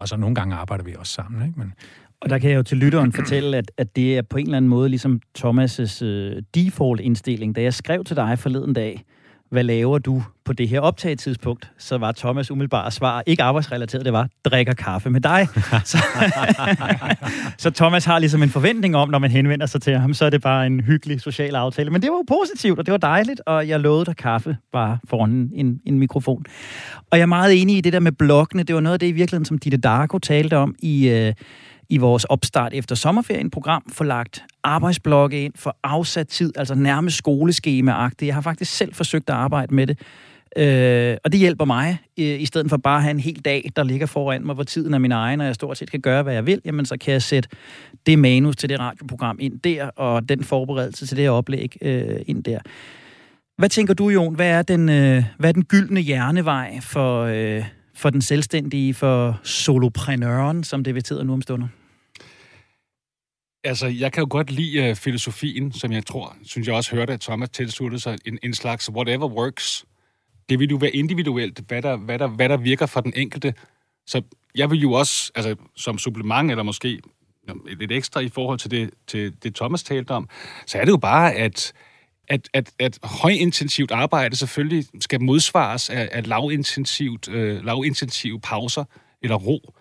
Og så nogle gange arbejder vi også sammen. Ikke? Men, og der kan jeg jo til lytteren fortælle, at, at det er på en eller anden måde ligesom Thomas' øh, default-indstilling. Da jeg skrev til dig forleden dag, hvad laver du på det her optagetidspunkt? Så var Thomas umiddelbare svar, ikke arbejdsrelateret, det var, drikker kaffe med dig. så, så Thomas har ligesom en forventning om, når man henvender sig til ham, så er det bare en hyggelig social aftale. Men det var jo positivt, og det var dejligt, og jeg lovede dig kaffe bare foran en, en mikrofon. Og jeg er meget enig i det der med blokkene. Det var noget af det i virkeligheden, som Ditte Darko talte om i... Øh, i vores opstart efter sommerferien program få lagt arbejdsblokke ind, for afsat tid, altså nærmest skoleskemaagtigt. Jeg har faktisk selv forsøgt at arbejde med det. Øh, og det hjælper mig, øh, i stedet for bare at have en hel dag, der ligger foran mig, hvor tiden er min egen, og jeg stort set kan gøre, hvad jeg vil, jamen så kan jeg sætte det manus til det radioprogram ind der, og den forberedelse til det her oplæg øh, ind der. Hvad tænker du, Jon? Hvad er den, øh, hvad er den gyldne hjernevej for, øh, for den selvstændige, for soloprenøren, som det betyder nu om stunder? Altså, jeg kan jo godt lide uh, filosofien, som jeg tror, synes jeg også hørte, at Thomas tilsluttede sig, en, en slags whatever works. Det vil jo være individuelt, hvad der, hvad, der, hvad der virker for den enkelte. Så jeg vil jo også, altså som supplement, eller måske lidt ekstra i forhold til det, til det Thomas talte om, så er det jo bare, at, at, at, at højintensivt arbejde selvfølgelig skal modsvares af, af lavintensivt, øh, lavintensive pauser eller ro.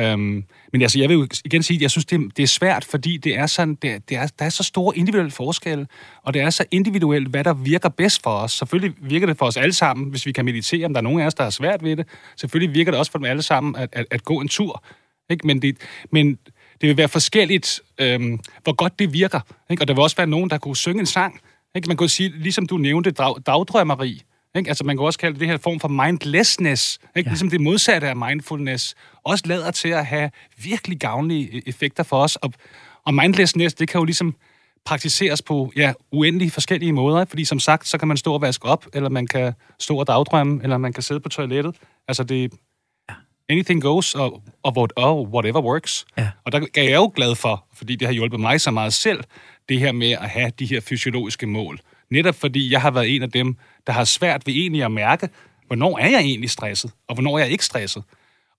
Øhm, men altså, jeg vil jo igen sige, at jeg synes, det, det er svært, fordi det er sådan, det, det er, der er så store individuelle forskelle, og det er så individuelt, hvad der virker bedst for os. Selvfølgelig virker det for os alle sammen, hvis vi kan meditere, om der er nogen af os, der er svært ved det. Selvfølgelig virker det også for dem alle sammen at, at, at gå en tur. Ikke? Men, det, men det vil være forskelligt, øhm, hvor godt det virker. Ikke? Og der vil også være nogen, der kunne synge en sang. Ikke? Man kunne sige, ligesom du nævnte, dag, dagdrømmeri. Ikke? Altså man kan også kalde det her form for mindlessness, ikke? Ja. ligesom det modsatte af mindfulness, også lader til at have virkelig gavnlige e- effekter for os. Og, og mindlessness, det kan jo ligesom praktiseres på ja, uendelige forskellige måder, fordi som sagt, så kan man stå og vaske op, eller man kan stå og dagdrømme, eller man kan sidde på toilettet. Altså det anything goes, og, og oh, whatever works. Ja. Og der er jeg jo glad for, fordi det har hjulpet mig så meget selv, det her med at have de her fysiologiske mål. Netop fordi jeg har været en af dem, der har svært ved egentlig at mærke, hvornår er jeg egentlig stresset, og hvornår er jeg ikke stresset.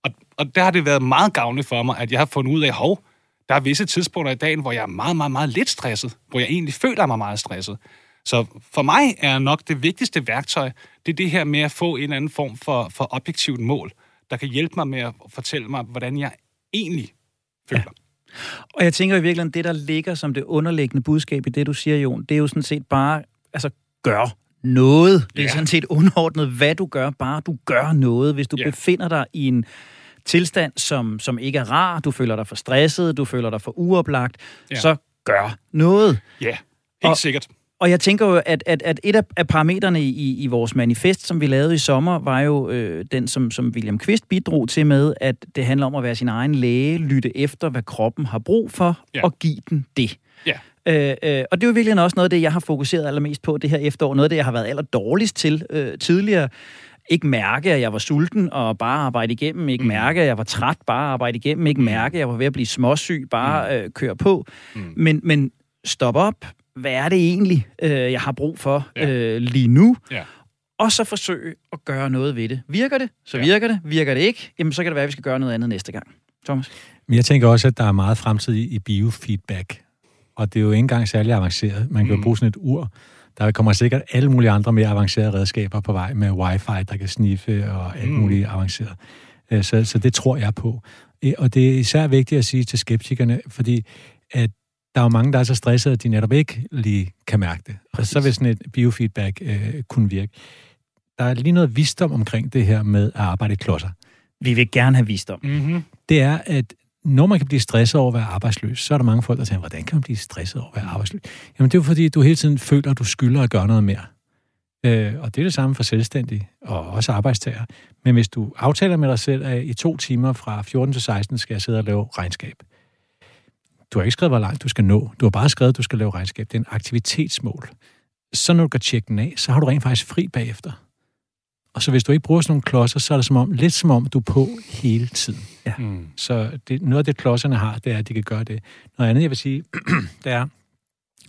Og, og der har det været meget gavnligt for mig, at jeg har fundet ud af, hov, der er visse tidspunkter i dagen, hvor jeg er meget, meget, meget lidt stresset, hvor jeg egentlig føler mig meget stresset. Så for mig er nok det vigtigste værktøj, det er det her med at få en eller anden form for, for objektivt mål, der kan hjælpe mig med at fortælle mig, hvordan jeg egentlig føler. Ja. Og jeg tænker i virkeligheden, det der ligger som det underliggende budskab i det, du siger, Jon, det er jo sådan set bare, altså gør noget. Det er ja. sådan set underordnet, hvad du gør, bare du gør noget. Hvis du ja. befinder dig i en tilstand, som, som ikke er rar, du føler dig for stresset, du føler dig for uoplagt, ja. så gør noget. Ja, helt og, sikkert. Og jeg tænker jo, at, at, at et af, parametrene i, i vores manifest, som vi lavede i sommer, var jo øh, den, som, som William Quist bidrog til med, at det handler om at være sin egen læge, lytte efter, hvad kroppen har brug for, ja. og give den det. Ja. Øh, øh, og det er jo virkelig også noget af det, jeg har fokuseret allermest på det her efterår. Noget af det, jeg har været aller dårligst til øh, tidligere. Ikke mærke, at jeg var sulten og bare arbejde igennem. Ikke mm. mærke, at jeg var træt, bare arbejde igennem. Ikke mm. mærke, at jeg var ved at blive småsyg, bare mm. øh, køre på. Mm. Men, men stop op. Hvad er det egentlig, øh, jeg har brug for ja. øh, lige nu? Ja og så forsøge at gøre noget ved det. Virker det, så ja. virker det. Virker det ikke, jamen så kan det være, at vi skal gøre noget andet næste gang. Thomas? Men jeg tænker også, at der er meget fremtid i biofeedback og det er jo ikke engang særlig avanceret. Man kan jo mm. bruge sådan et ur. Der kommer sikkert alle mulige andre mere avancerede redskaber på vej med wifi, der kan sniffe og alt mm. muligt avanceret. Øh, så, så det tror jeg på. Øh, og det er især vigtigt at sige til skeptikerne, fordi at der er jo mange, der er så stressede, at de netop ikke lige kan mærke det. Og så vil sådan et biofeedback øh, kunne virke. Der er lige noget visdom omkring det her med at arbejde i klodser. Vi vil gerne have visdom. Mm-hmm. Det er, at når man kan blive stresset over at være arbejdsløs, så er der mange folk, der tænker, hvordan kan man blive stresset over at være arbejdsløs? Jamen det er jo fordi, du hele tiden føler, at du skylder at gøre noget mere. Øh, og det er det samme for selvstændige og også arbejdstager. Men hvis du aftaler med dig selv, at i to timer fra 14 til 16 skal jeg sidde og lave regnskab. Du har ikke skrevet, hvor langt du skal nå. Du har bare skrevet, at du skal lave regnskab. Det er en aktivitetsmål. Så når du kan tjekke den af, så har du rent faktisk fri bagefter. Og så hvis du ikke bruger sådan nogle klodser, så er det som om, lidt som om, du er på hele tiden. Ja. Mm. Så det, noget af det, klodserne har, det er, at de kan gøre det. Noget andet, jeg vil sige, det er,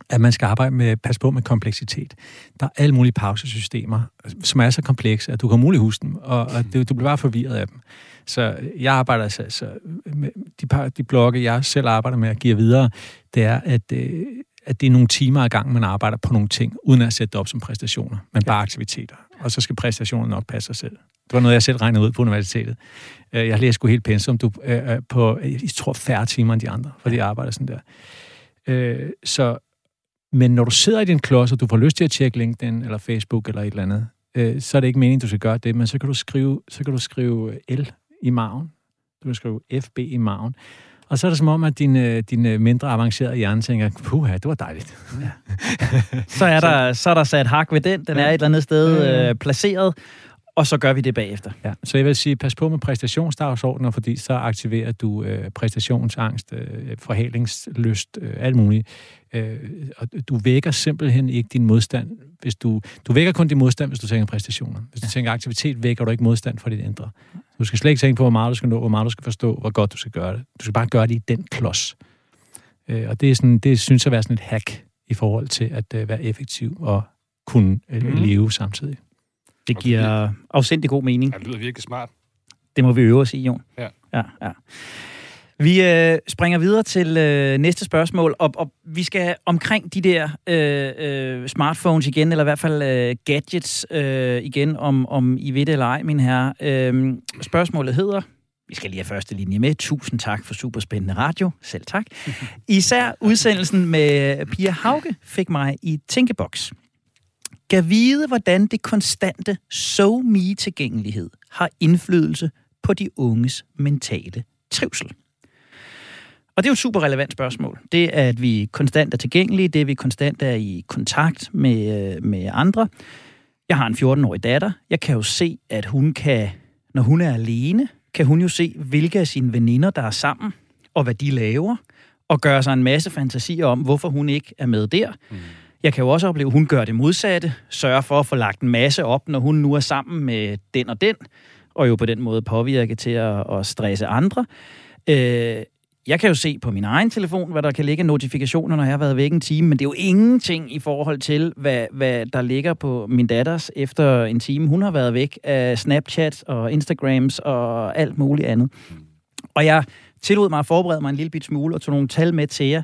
at man skal arbejde med, pas på med kompleksitet. Der er alle mulige pausesystemer, som er så komplekse, at du kan muligt huske dem, og, og det, du bliver bare forvirret af dem. Så jeg arbejder altså, så med de, par, de blogge, jeg selv arbejder med at give videre, det er, at, øh, at det er nogle timer ad gangen, man arbejder på nogle ting, uden at sætte det op som præstationer, men bare aktiviteter. Og så skal præstationen nok passe sig selv. Det var noget, jeg selv regnede ud på universitetet. Øh, Jeg læste sgu helt pensum du, øh, øh, på, jeg tror, færre timer end de andre, fordi jeg arbejder sådan der. Så, men når du sidder i din klods, og du får lyst til at tjekke LinkedIn eller Facebook eller et eller andet, så er det ikke meningen, du skal gøre det, men så kan du skrive, så kan du skrive L i maven. Du kan skrive FB i maven. Og så er det som om, at din, øh, din øh, mindre avancerede hjerne tænker, puha, det var dejligt. Så er, der, så er der sat hak ved den. Den er Ja. et eller andet sted Ja, ja. øh, placeret, og så gør vi det bagefter. Ja. Så jeg vil sige, pas på med præstationsdagsordner, fordi så aktiverer du øh, præstationsangst, øh, forhalingslyst, øh, alt muligt. Øh, og du vækker simpelthen ikke din modstand. Hvis du, du vækker kun din modstand, hvis du tænker præstationer. Hvis du ja. tænker aktivitet, vækker du ikke modstand for dit indre. Du skal slet ikke tænke på, hvor meget du skal nå, hvor meget du skal forstå, hvor godt du skal gøre det. Du skal bare gøre det i den klods. Øh, og det, er sådan, det synes jeg at være sådan et hack i forhold til at øh, være effektiv og kunne øh, mm. leve samtidig. Det giver afsindig god mening. Ja, det lyder virkelig smart. Det må vi øve os i, Jon. Ja. ja, ja. Vi øh, springer videre til øh, næste spørgsmål, og, og vi skal omkring de der øh, øh, smartphones igen, eller i hvert fald øh, gadgets øh, igen, om, om I ved det eller ej, min herre. Øh, spørgsmålet hedder, vi skal lige have første linje med, tusind tak for superspændende radio, selv tak. Især udsendelsen med Pia Hauge fik mig i tænkeboks. Gav vide, hvordan det konstante so-me-tilgængelighed har indflydelse på de unges mentale trivsel. Og det er jo et super relevant spørgsmål. Det, at vi konstant er tilgængelige, det, at vi konstant er i kontakt med, øh, med andre. Jeg har en 14-årig datter. Jeg kan jo se, at hun kan, når hun er alene, kan hun jo se, hvilke af sine veninder, der er sammen, og hvad de laver, og gøre sig en masse fantasier om, hvorfor hun ikke er med der. Mm. Jeg kan jo også opleve, at hun gør det modsatte, sørger for at få lagt en masse op, når hun nu er sammen med den og den, og jo på den måde påvirke til at, at stresse andre. Øh, jeg kan jo se på min egen telefon, hvad der kan ligge af notifikationer, når jeg har været væk en time, men det er jo ingenting i forhold til, hvad, hvad der ligger på min datters efter en time. Hun har været væk af Snapchat og Instagrams og alt muligt andet. Og jeg tillod mig at forberede mig en lille bit smule og tog nogle tal med til jer.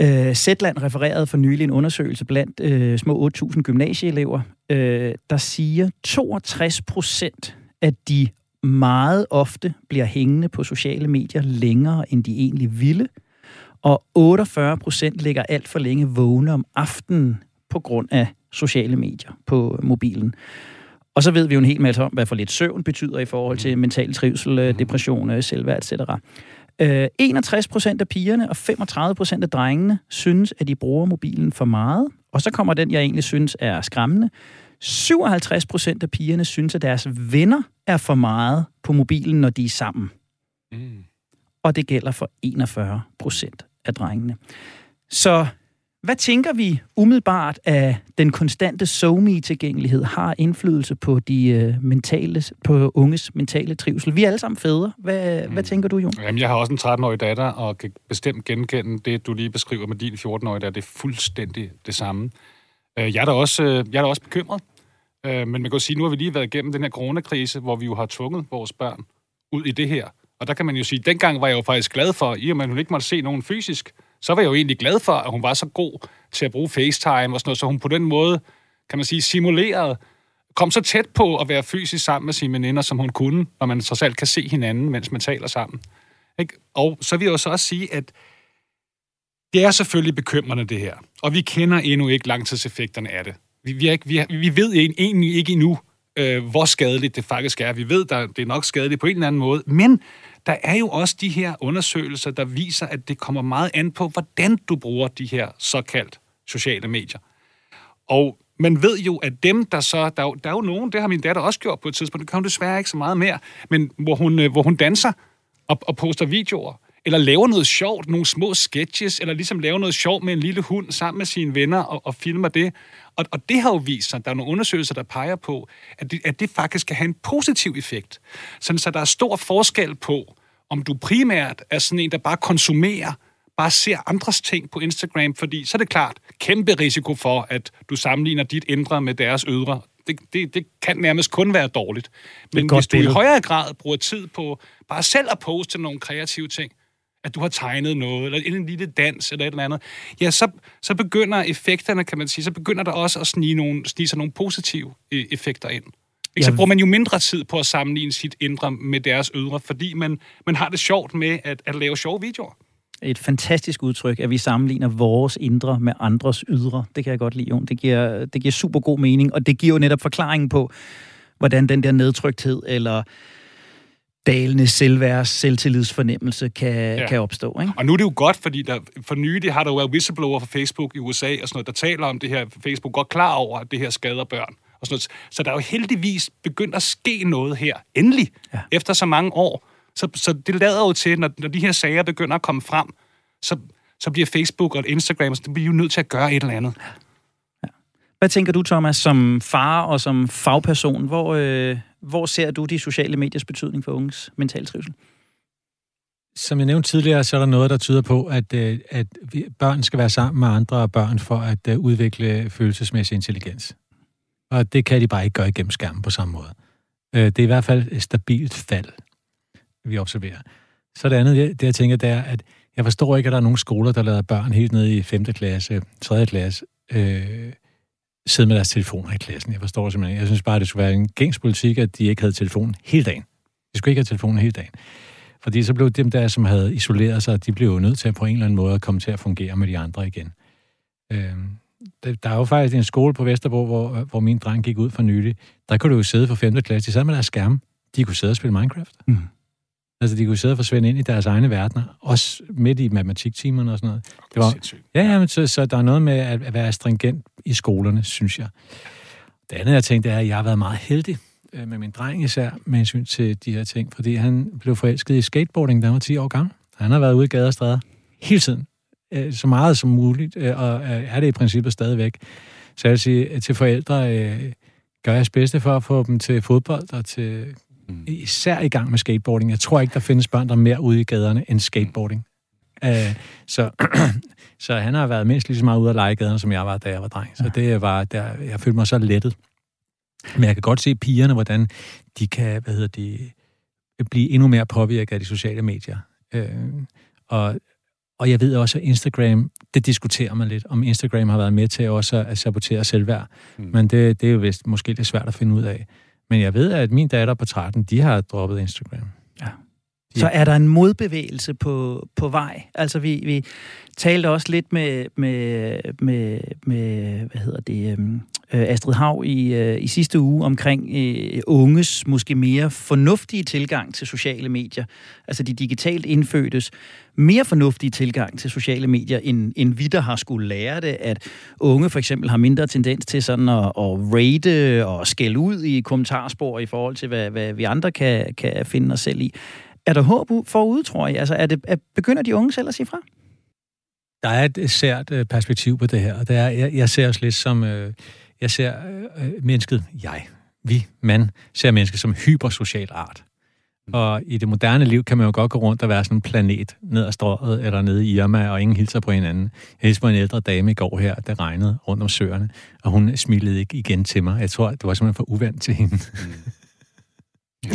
Øh, Zetland refererede for nylig en undersøgelse blandt øh, små 8.000 gymnasieelever, øh, der siger 62 procent af de meget ofte bliver hængende på sociale medier længere, end de egentlig ville. Og 48 procent ligger alt for længe vågne om aftenen på grund af sociale medier på mobilen. Og så ved vi jo en hel masse om, hvad for lidt søvn betyder i forhold til mental trivsel, øh, depression, øh, selvværd, etc. Øh, 61 procent af pigerne og 35 procent af drengene synes, at de bruger mobilen for meget. Og så kommer den, jeg egentlig synes er skræmmende. 57 procent af pigerne synes, at deres venner er for meget på mobilen, når de er sammen. Mm. Og det gælder for 41 procent af drengene. Så hvad tænker vi umiddelbart, at den konstante SoMe-tilgængelighed har indflydelse på de øh, mentale, på unges mentale trivsel? Vi er alle sammen fædre. Hvad, mm. hvad tænker du, Jon? Jamen, jeg har også en 13-årig datter, og kan bestemt genkende det, du lige beskriver med din 14-årige datter. Det er fuldstændig det samme. Øh, Jeg er da også, øh, jeg er da også bekymret. Øh, Men man kan jo sige, nu har vi lige været igennem den her coronakrise, hvor vi jo har tvunget vores børn ud i det her. Og der kan man jo sige, dengang var jeg jo faktisk glad for, i og med at hun ikke måtte se nogen fysisk, så var jeg jo egentlig glad for, at hun var så god til at bruge FaceTime og sådan noget, så hun på den måde, kan man sige, simulerede, kom så tæt på at være fysisk sammen med sine veninder, som hun kunne, når man trods alt kan se hinanden, mens man taler sammen. Ikke? Og så vil jeg jo så også sige, at Det er selvfølgelig bekymrende, det her. Og vi kender endnu ikke langtidseffekterne af det. Vi, vi, er ikke, vi, er, vi ved egentlig ikke endnu, øh, hvor skadeligt det faktisk er. Vi ved, at det er nok skadeligt på en eller anden måde. Men der er jo også de her undersøgelser, der viser, at det kommer meget an på, hvordan du bruger de her såkaldt sociale medier. Og man ved jo, at dem, der så... Der er, jo, der er jo nogen, det har min datter også gjort på et tidspunkt, det kan hun desværre ikke så meget mere, men hvor hun, øh, hvor hun danser og, og poster videoer, eller laver noget sjovt, nogle små sketches, eller ligesom laver noget sjovt med en lille hund sammen med sine venner og, og filmer det. Og, og det har jo vist sig, der er nogle undersøgelser, der peger på, at det, at det faktisk kan have en positiv effekt. Sådan, så der er stor forskel på, om du primært er sådan en, der bare konsumerer, bare ser andres ting på Instagram, fordi så er det klart kæmpe risiko for, at du sammenligner dit indre med deres ydre. Det, det, det kan nærmest kun være dårligt. Men hvis du i højere grad bruger tid på bare selv at poste nogle kreative ting, at du har tegnet noget, eller en lille dans, eller et eller andet, ja, så, så begynder effekterne, kan man sige, så begynder der også at snige, nogle, snige sig nogle positive e, effekter ind. Ikke? Så bruger man jo mindre tid på at sammenligne sit indre med deres ydre, fordi man, man har det sjovt med at, at lave sjove videoer. Et fantastisk udtryk, at vi sammenligner vores indre med andres ydre. Det kan jeg godt lide, Jon. Det giver, det giver super god mening, og det giver jo netop forklaringen på, hvordan den der nedtrykthed, eller dalende selvværd, selvtillidsfornemmelse kan, ja. kan opstå. Ikke? Og nu er det jo godt, fordi der, for nylig har der jo været whistleblower fra Facebook i USA, og sådan noget, der taler om det her. Facebook godt klar over, at det her skader børn. Og sådan noget. Så der er jo heldigvis begyndt at ske noget her, endelig, ja. efter så mange år. Så, så det lader jo til, når, når de her sager begynder at komme frem, så, så bliver Facebook og Instagram, så bliver jo nødt til at gøre et eller andet. Ja. Hvad tænker du, Thomas, som far og som fagperson? Hvor, øh, hvor ser du de sociale mediers betydning for unges mental trivsel? Som jeg nævnte tidligere, så er der noget, der tyder på, at, øh, at børn skal være sammen med andre børn for at øh, udvikle følelsesmæssig intelligens. Og det kan de bare ikke gøre igennem skærmen på samme måde. Øh, det er i hvert fald et stabilt fald, vi observerer. Så det andet, det jeg tænker, det er, at jeg forstår ikke, at der er nogen skoler, der lader børn helt ned i 5. klasse, 3. klasse, øh, sidde med deres telefoner i klassen. Jeg forstår simpelthen ikke. Jeg synes bare, det skulle være en gængs politik, at de ikke havde telefonen hele dagen. De skulle ikke have telefonen hele dagen. Fordi så blev dem der, som havde isoleret sig, de blev jo nødt til at på en eller anden måde at komme til at fungere med de andre igen. Øh, der er jo faktisk en skole på Vesterbro, hvor, hvor min dreng gik ud for nylig. Der kunne du jo sidde for 5. klasse. De sad med deres skærm. De kunne sidde og spille Minecraft. Mm. Altså, de kunne sidde og forsvinde ind i deres egne verdener, også midt i matematiktimerne og sådan noget. Det var, ja, ja, men så, så der er noget med at, at være stringent i skolerne, synes jeg. Det andet, jeg tænkte, er, at jeg har været meget heldig øh, med min dreng især, med hensyn til de her ting, fordi han blev forelsket i skateboarding, da han var 10 år gammel. Han har været ude i gader og stræder hele tiden. Øh, så meget som muligt, øh, og øh, er det i princippet stadigvæk. Så jeg vil sige til forældre, øh, gør jeres bedste for at få dem til fodbold og til mm. især i gang med skateboarding. Jeg tror ikke, der findes børn, der er mere ude i gaderne end skateboarding. Mm. Så, så han har været mindst lige så meget ude at lege gaderne, som jeg var, da jeg var dreng. Så ja. det var, der, jeg følte mig så lettet. Men jeg kan godt se pigerne, hvordan de kan, hvad hedder det, blive endnu mere påvirket af de sociale medier. Uh, og, og jeg ved også, at Instagram, det diskuterer man lidt, om Instagram har været med til også at sabotere selvværd. Mm. Men det, det er jo vist måske lidt svært at finde ud af. Men jeg ved, at min datter på 13, de har droppet Instagram. Ja. Så er der en modbevægelse på, på vej? Altså, vi, vi talte også lidt med, med, med, med hvad hedder det, øhm, øh, Astrid Hav i, øh, i sidste uge omkring øh, unges måske mere fornuftige tilgang til sociale medier. Altså de digitalt indfødtes mere fornuftige tilgang til sociale medier, end, end vi, der har skulle lære det, at unge for eksempel har mindre tendens til sådan at, at rate og skælde ud i kommentarspor i forhold til, hvad, hvad vi andre kan, kan finde os selv i. Er der håb forud, tror jeg? Altså, er det, er, begynder de unge selv at sige fra? Der er et sært øh, perspektiv på det her, og det er, jeg, jeg ser os lidt som... Øh, jeg ser øh, mennesket, jeg, vi, mand, ser mennesket som hypersocial art. Og i det moderne liv kan man jo godt gå rundt og være sådan en planet ned ad strøget eller nede i Irma, og ingen hilser på hinanden. Jeg hilste på en ældre dame i går her, der regnede rundt om søerne, og hun smilede ikke igen til mig. Jeg tror, det var simpelthen for uvandt til hende. Mm.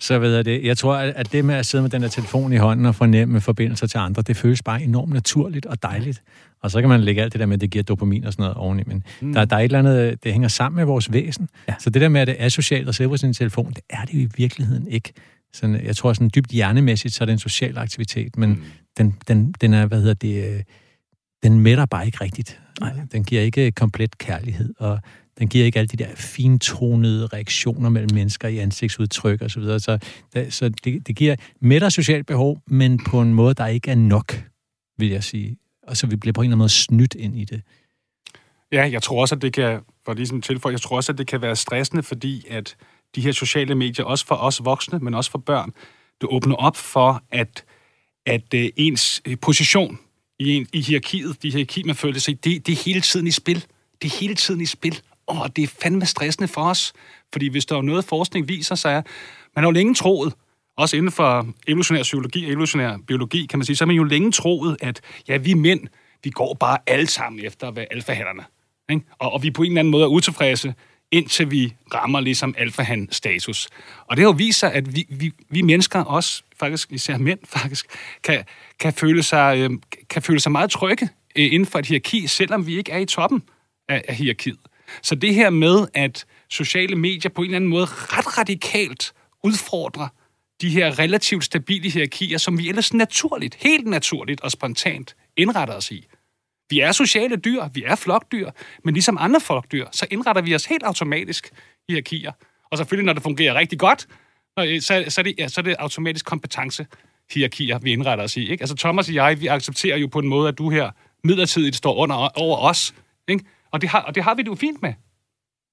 Så ved jeg det. Jeg tror, at det med at sidde med den der telefon i hånden og fornemme forbindelser til andre, det føles bare enormt naturligt og dejligt. Og så kan man lægge alt det der med, at det giver dopamin og sådan noget oveni. Men mm. der, der er et eller andet, det hænger sammen med vores væsen. Ja. Så det der med, at det er socialt at sidde på sin telefon, det er det jo i virkeligheden ikke. Sådan, jeg tror, sådan dybt hjernemæssigt, så er det en social aktivitet, men mm. den, den, den er, hvad hedder det, den mætter bare ikke rigtigt. Nej. Den giver ikke komplet kærlighed, og den giver ikke alle de der fintonede reaktioner mellem mennesker i ansigtsudtryk osv. Så, videre. så, så det, det giver mætter socialt behov, men på en måde, der ikke er nok, vil jeg sige. Og så vi bliver på en eller anden måde snydt ind i det. Ja, jeg tror også, at det kan, for ligesom tilføje, jeg tror også, at det kan være stressende, fordi at de her sociale medier, også for os voksne, men også for børn, det åbner op for, at, at øh, ens øh, position i, en, i hierarkiet, de hierarki, man føler sig det, det er hele tiden i spil. Det er hele tiden i spil. Og det er fandme stressende for os. Fordi hvis der er noget, forskning viser så er, man har jo længe troet, også inden for evolutionær psykologi og evolutionær biologi, kan man sige, så har man jo længe troet, at ja, vi mænd, vi går bare alle sammen efter at være alfahænderne. Ikke? Og, og vi på en eller anden måde er utilfredse, indtil vi rammer ligesom alfahan-status. Og det har jo vist sig, at vi, vi, vi mennesker også, faktisk især mænd faktisk, kan, kan, føle, sig, øh, kan føle sig meget trygge øh, inden for et hierarki, selvom vi ikke er i toppen af, af hierarkiet. Så det her med, at sociale medier på en eller anden måde ret radikalt udfordrer de her relativt stabile hierarkier, som vi ellers naturligt, helt naturligt og spontant indretter os i. Vi er sociale dyr, vi er flokdyr, men ligesom andre flokdyr, så indretter vi os helt automatisk i hierarkier. Og selvfølgelig, når det fungerer rigtig godt, så, så, er, det, ja, så er det automatisk kompetence hierarkier, vi indretter os i. Ikke? Altså Thomas og jeg, vi accepterer jo på en måde, at du her midlertidigt står under, over os. Ikke? Og, det har, og det har vi det jo fint med.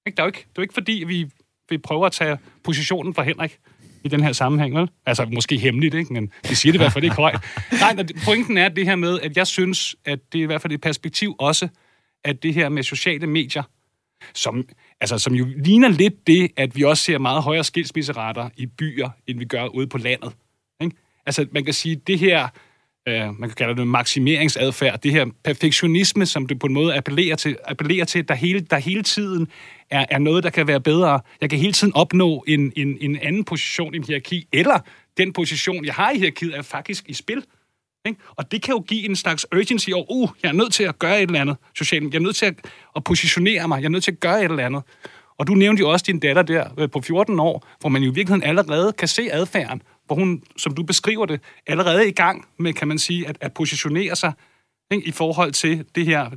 Ikke? Det, er jo ikke, det er jo ikke fordi, vi, vi prøver at tage positionen fra Henrik i den her sammenhæng, vel? Altså, måske hemmeligt, ikke? Men det siger det i hvert fald ikke højt. Nej, pointen er det her med, at jeg synes, at det er i hvert fald et perspektiv også, at det her med sociale medier, som, altså, som jo ligner lidt det, at vi også ser meget højere skilsmisserater i byer, end vi gør ude på landet. Ikke? Altså, man kan sige, det her øh, man kan kalde det maksimeringsadfærd, det her perfektionisme, som det på en måde appellerer til, appellerer til der, hele, der hele tiden er, er noget, der kan være bedre. Jeg kan hele tiden opnå en, en, en anden position i en hierarki, eller den position, jeg har i hierarkiet, er faktisk i spil. Ikke? Og det kan jo give en slags urgency over, uh, jeg er nødt til at gøre et eller andet socialt. Jeg er nødt til at, at positionere mig. Jeg er nødt til at gøre et eller andet. Og du nævnte jo også din datter der øh, på 14 år, hvor man jo i virkeligheden allerede kan se adfærden, hvor hun, som du beskriver det, allerede er i gang med, kan man sige, at, at positionere sig ikke, i forhold til det her,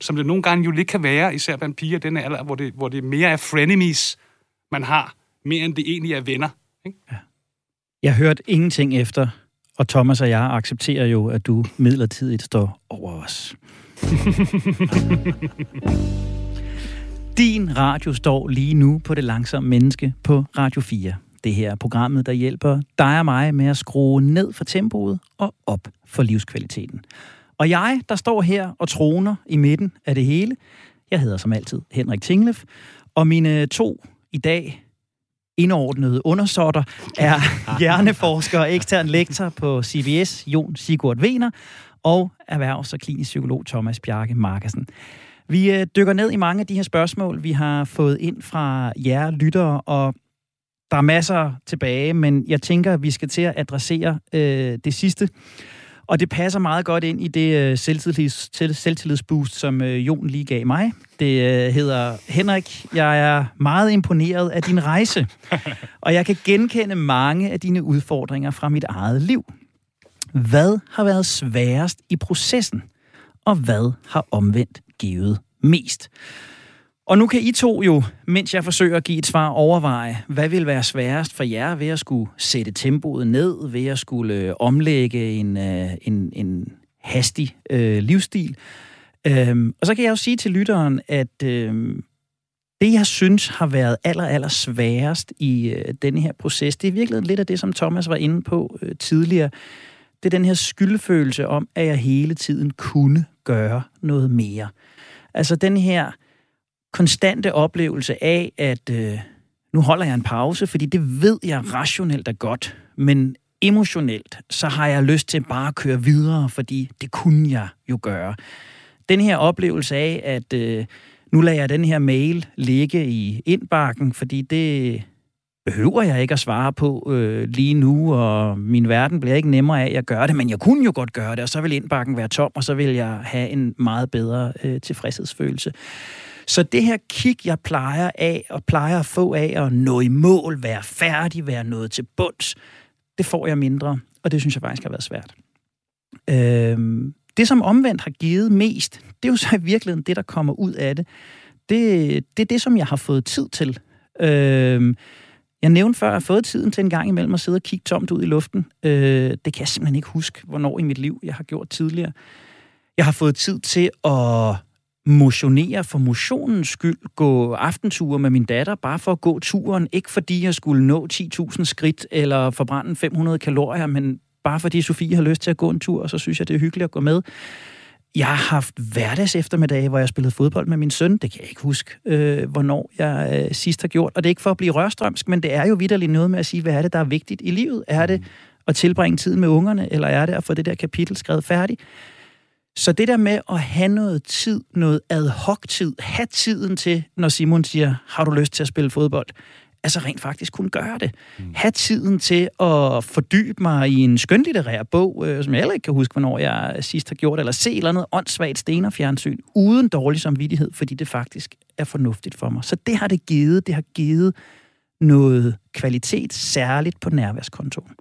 som det nogle gange jo lidt kan være, især blandt piger den alder, hvor det, hvor det mere er frenemies, man har, mere end det egentlig er venner. Ikke? Ja. Jeg hørte ingenting efter, og Thomas og jeg accepterer jo, at du midlertidigt står over os. Din radio står lige nu på det langsomme menneske på Radio 4. Det her er programmet, der hjælper dig og mig med at skrue ned for tempoet og op for livskvaliteten. Og jeg, der står her og troner i midten af det hele, jeg hedder som altid Henrik Tinglef, og mine to i dag indordnede undersåtter er hjerneforsker og ekstern lektor på CBS, Jon Sigurd Wiener, og erhvervs- og klinisk psykolog Thomas Bjarke Markersen. Vi øh, dykker ned i mange af de her spørgsmål, vi har fået ind fra jer lyttere, og der er masser tilbage, men jeg tænker, at vi skal til at adressere øh, det sidste. Og det passer meget godt ind i det øh, selvtillids, selvtillidsboost, som øh, Jon lige gav mig. Det øh, hedder, Henrik, jeg er meget imponeret af din rejse, og jeg kan genkende mange af dine udfordringer fra mit eget liv. Hvad har været sværest i processen, og hvad har omvendt givet mest? Og nu kan I to jo, mens jeg forsøger at give et svar, overveje, hvad vil være sværest for jer ved at skulle sætte tempoet ned, ved at skulle øh, omlægge en, øh, en, en hastig øh, livsstil. Øhm, og så kan jeg jo sige til lytteren, at øh, det, jeg synes har været aller, aller sværest i øh, denne her proces, det er virkelig lidt af det, som Thomas var inde på øh, tidligere. Det er den her skyldfølelse om, at jeg hele tiden kunne gøre noget mere. Altså den her konstante oplevelse af, at øh, nu holder jeg en pause, fordi det ved jeg rationelt er godt, men emotionelt, så har jeg lyst til bare at køre videre, fordi det kunne jeg jo gøre. Den her oplevelse af, at øh, nu lader jeg den her mail ligge i indbakken, fordi det behøver jeg ikke at svare på øh, lige nu, og min verden bliver ikke nemmere af, at jeg gør det, men jeg kunne jo godt gøre det, og så vil indbakken være tom, og så vil jeg have en meget bedre øh, tilfredshedsfølelse. Så det her kick, jeg plejer af, og plejer at få af at nå i mål, være færdig, være nået til bunds, det får jeg mindre, og det synes jeg faktisk har været svært. Øhm, det som omvendt har givet mest, det er jo så i virkeligheden det, der kommer ud af det. Det, det er det, som jeg har fået tid til. Øhm, jeg nævnte før, at jeg har fået tiden til en gang imellem at sidde og kigge tomt ud i luften. Øh, det kan jeg simpelthen ikke huske, hvornår i mit liv jeg har gjort tidligere. Jeg har fået tid til at motionere for motionens skyld, gå aftenture med min datter, bare for at gå turen, ikke fordi jeg skulle nå 10.000 skridt eller forbrænde 500 kalorier, men bare fordi Sofie har lyst til at gå en tur, og så synes jeg, det er hyggeligt at gå med. Jeg har haft hverdags eftermiddag, hvor jeg spillede fodbold med min søn. Det kan jeg ikke huske, øh, hvornår jeg øh, sidst har gjort. Og det er ikke for at blive rørstrømsk, men det er jo vidderligt noget med at sige, hvad er det, der er vigtigt i livet? Er det at tilbringe tiden med ungerne, eller er det at få det der kapitel skrevet færdigt? Så det der med at have noget tid, noget ad hoc-tid, have tiden til, når Simon siger, har du lyst til at spille fodbold? Altså rent faktisk kunne gøre det. Mm. Ha' tiden til at fordybe mig i en skønlitterær bog, øh, som jeg heller ikke kan huske, hvornår jeg sidst har gjort, eller se eller andet åndssvagt stenerfjernsyn, uden dårlig samvittighed, fordi det faktisk er fornuftigt for mig. Så det har det givet. Det har givet noget kvalitet, særligt på nærværskontoen.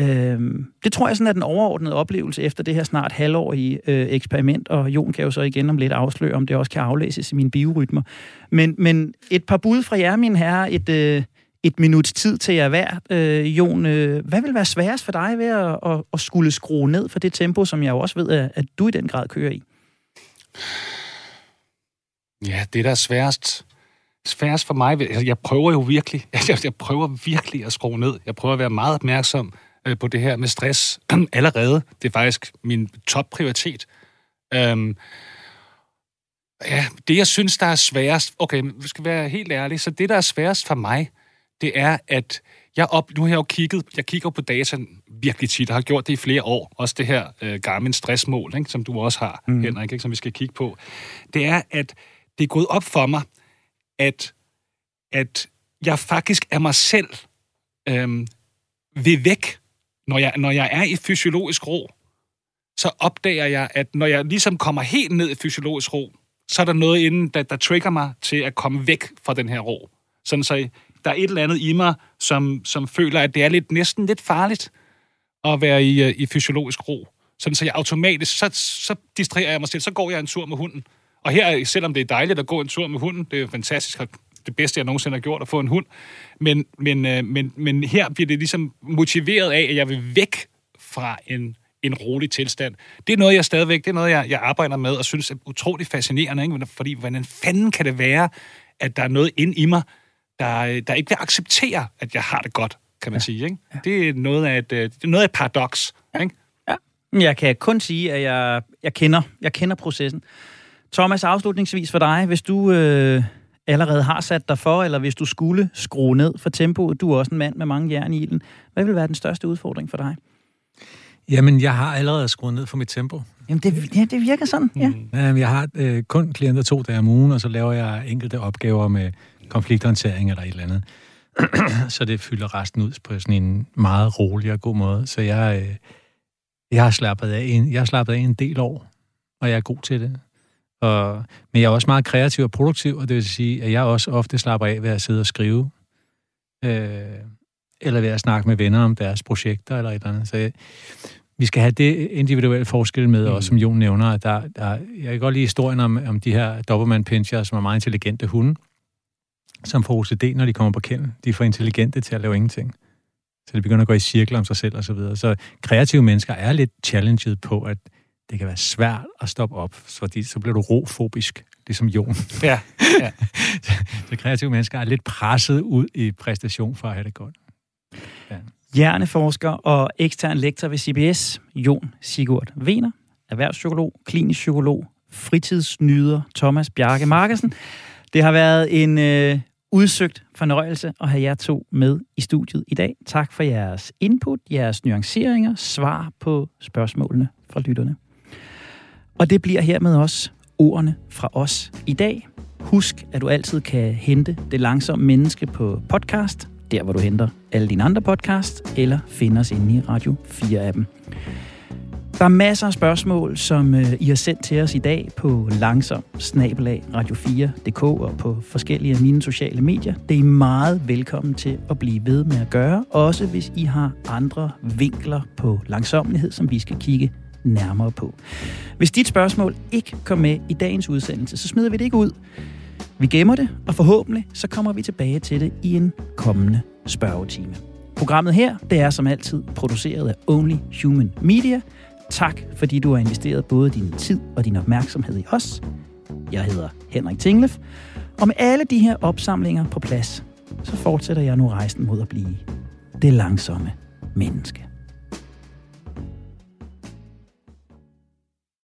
Øhm, det tror jeg sådan er den overordnede oplevelse efter det her snart halvårige øh, eksperiment, og Jon kan jo så igen om lidt afsløre, om det også kan aflæses i mine biorytmer. Men, men et par bud fra jer, mine herrer, et, øh, et minuts tid til jer hver. Øh, Jon, øh, hvad vil være sværest for dig ved at, at, at skulle skrue ned for det tempo, som jeg jo også ved, at, at du i den grad kører i? Ja, det der er sværest, sværest for mig, altså, jeg prøver jo virkelig, jeg, jeg prøver virkelig at skrue ned. Jeg prøver at være meget opmærksom øh, på det her med stress allerede. Det er faktisk min topprioritet. Øhm, ja, det jeg synes, der er sværest... Okay, vi skal være helt ærlige. Så det, der er sværest for mig, det er, at jeg op, nu har jeg jo kigget, jeg kigger på data virkelig tit, og har gjort det i flere år. Også det her øh, Garmin stressmål, ikke, som du også har, mm. Henrik, ikke, som vi skal kigge på. Det er, at det er gået op for mig, at, at jeg faktisk er mig selv øh, ved væk når jeg, når jeg er i fysiologisk ro, så opdager jeg, at når jeg ligesom kommer helt ned i fysiologisk ro, så er der noget inden, der, der trigger mig til at komme væk fra den her ro. Sådan så der er et eller andet i mig, som, som føler, at det er lidt, næsten lidt farligt at være i, øh, i fysiologisk ro. Sådan så jeg automatisk, så, så distraherer jeg mig selv, så går jeg en tur med hunden. Og her, selvom det er dejligt at gå en tur med hunden, det er fantastisk at det bedste, jeg nogensinde har gjort, at få en hund. Men, men, øh, men, men her bliver det ligesom motiveret af, at jeg vil væk fra en, en rolig tilstand. Det er noget, jeg stadigvæk, det er noget, jeg, jeg arbejder med, og synes er utroligt fascinerende, ikke? fordi hvordan fanden kan det være, at der er noget ind i mig, der, der ikke vil acceptere, at jeg har det godt, kan man ja. sige. Ikke? Ja. Det, er noget af et, øh, det er noget af et paradoks. Ja. Ikke? Ja. Jeg kan kun sige, at jeg, jeg, kender, jeg kender processen. Thomas, afslutningsvis for dig, hvis du... Øh allerede har sat dig for, eller hvis du skulle skrue ned for tempoet, du er også en mand med mange jern i ilden, hvad vil være den største udfordring for dig? Jamen, jeg har allerede skruet ned for mit tempo. Jamen, det, ja, det virker sådan, ja. Mm. Jamen, jeg har øh, kun klienter to dage om ugen, og så laver jeg enkelte opgaver med konflikthåndtering eller et eller andet. så det fylder resten ud på sådan en meget rolig og god måde. Så jeg, øh, jeg, har slappet af en, jeg har slappet af en del år, og jeg er god til det. Og, men jeg er også meget kreativ og produktiv, og det vil sige, at jeg også ofte slapper af ved at sidde og skrive. Øh, eller ved at snakke med venner om deres projekter eller et eller andet. Så jeg, vi skal have det individuelle forskel med, mm. også som Jon nævner. At der, der, jeg kan godt lide historien om, om de her Doberman Pinscher, som er meget intelligente hunde, som får OCD, når de kommer på kend. De er for intelligente til at lave ingenting. Så de begynder at gå i cirkler om sig selv og så videre. Så kreative mennesker er lidt challenged på, at det kan være svært at stoppe op, fordi så bliver du rofobisk, ligesom Jon. Ja, ja. så kreative mennesker er lidt presset ud i præstation for at have det godt. Ja. Hjerneforsker og ekstern lektor ved CBS, Jon Sigurd Vener, erhvervspsykolog, klinisk psykolog, fritidsnyder Thomas Bjarke Markersen. Det har været en øh, udsøgt fornøjelse at have jer to med i studiet i dag. Tak for jeres input, jeres nuanceringer, svar på spørgsmålene fra lytterne. Og det bliver hermed også ordene fra os i dag. Husk, at du altid kan hente Det Langsomme Menneske på podcast, der hvor du henter alle dine andre podcast, eller finder os inde i Radio 4-appen. Der er masser af spørgsmål, som øh, I har sendt til os i dag på langsom radio4.dk og på forskellige af mine sociale medier. Det er I meget velkommen til at blive ved med at gøre, også hvis I har andre vinkler på langsomlighed, som vi skal kigge nærmere på. Hvis dit spørgsmål ikke kom med i dagens udsendelse, så smider vi det ikke ud. Vi gemmer det, og forhåbentlig så kommer vi tilbage til det i en kommende spørgetime. Programmet her, det er som altid produceret af Only Human Media. Tak, fordi du har investeret både din tid og din opmærksomhed i os. Jeg hedder Henrik Tinglef, og med alle de her opsamlinger på plads, så fortsætter jeg nu rejsen mod at blive det langsomme menneske.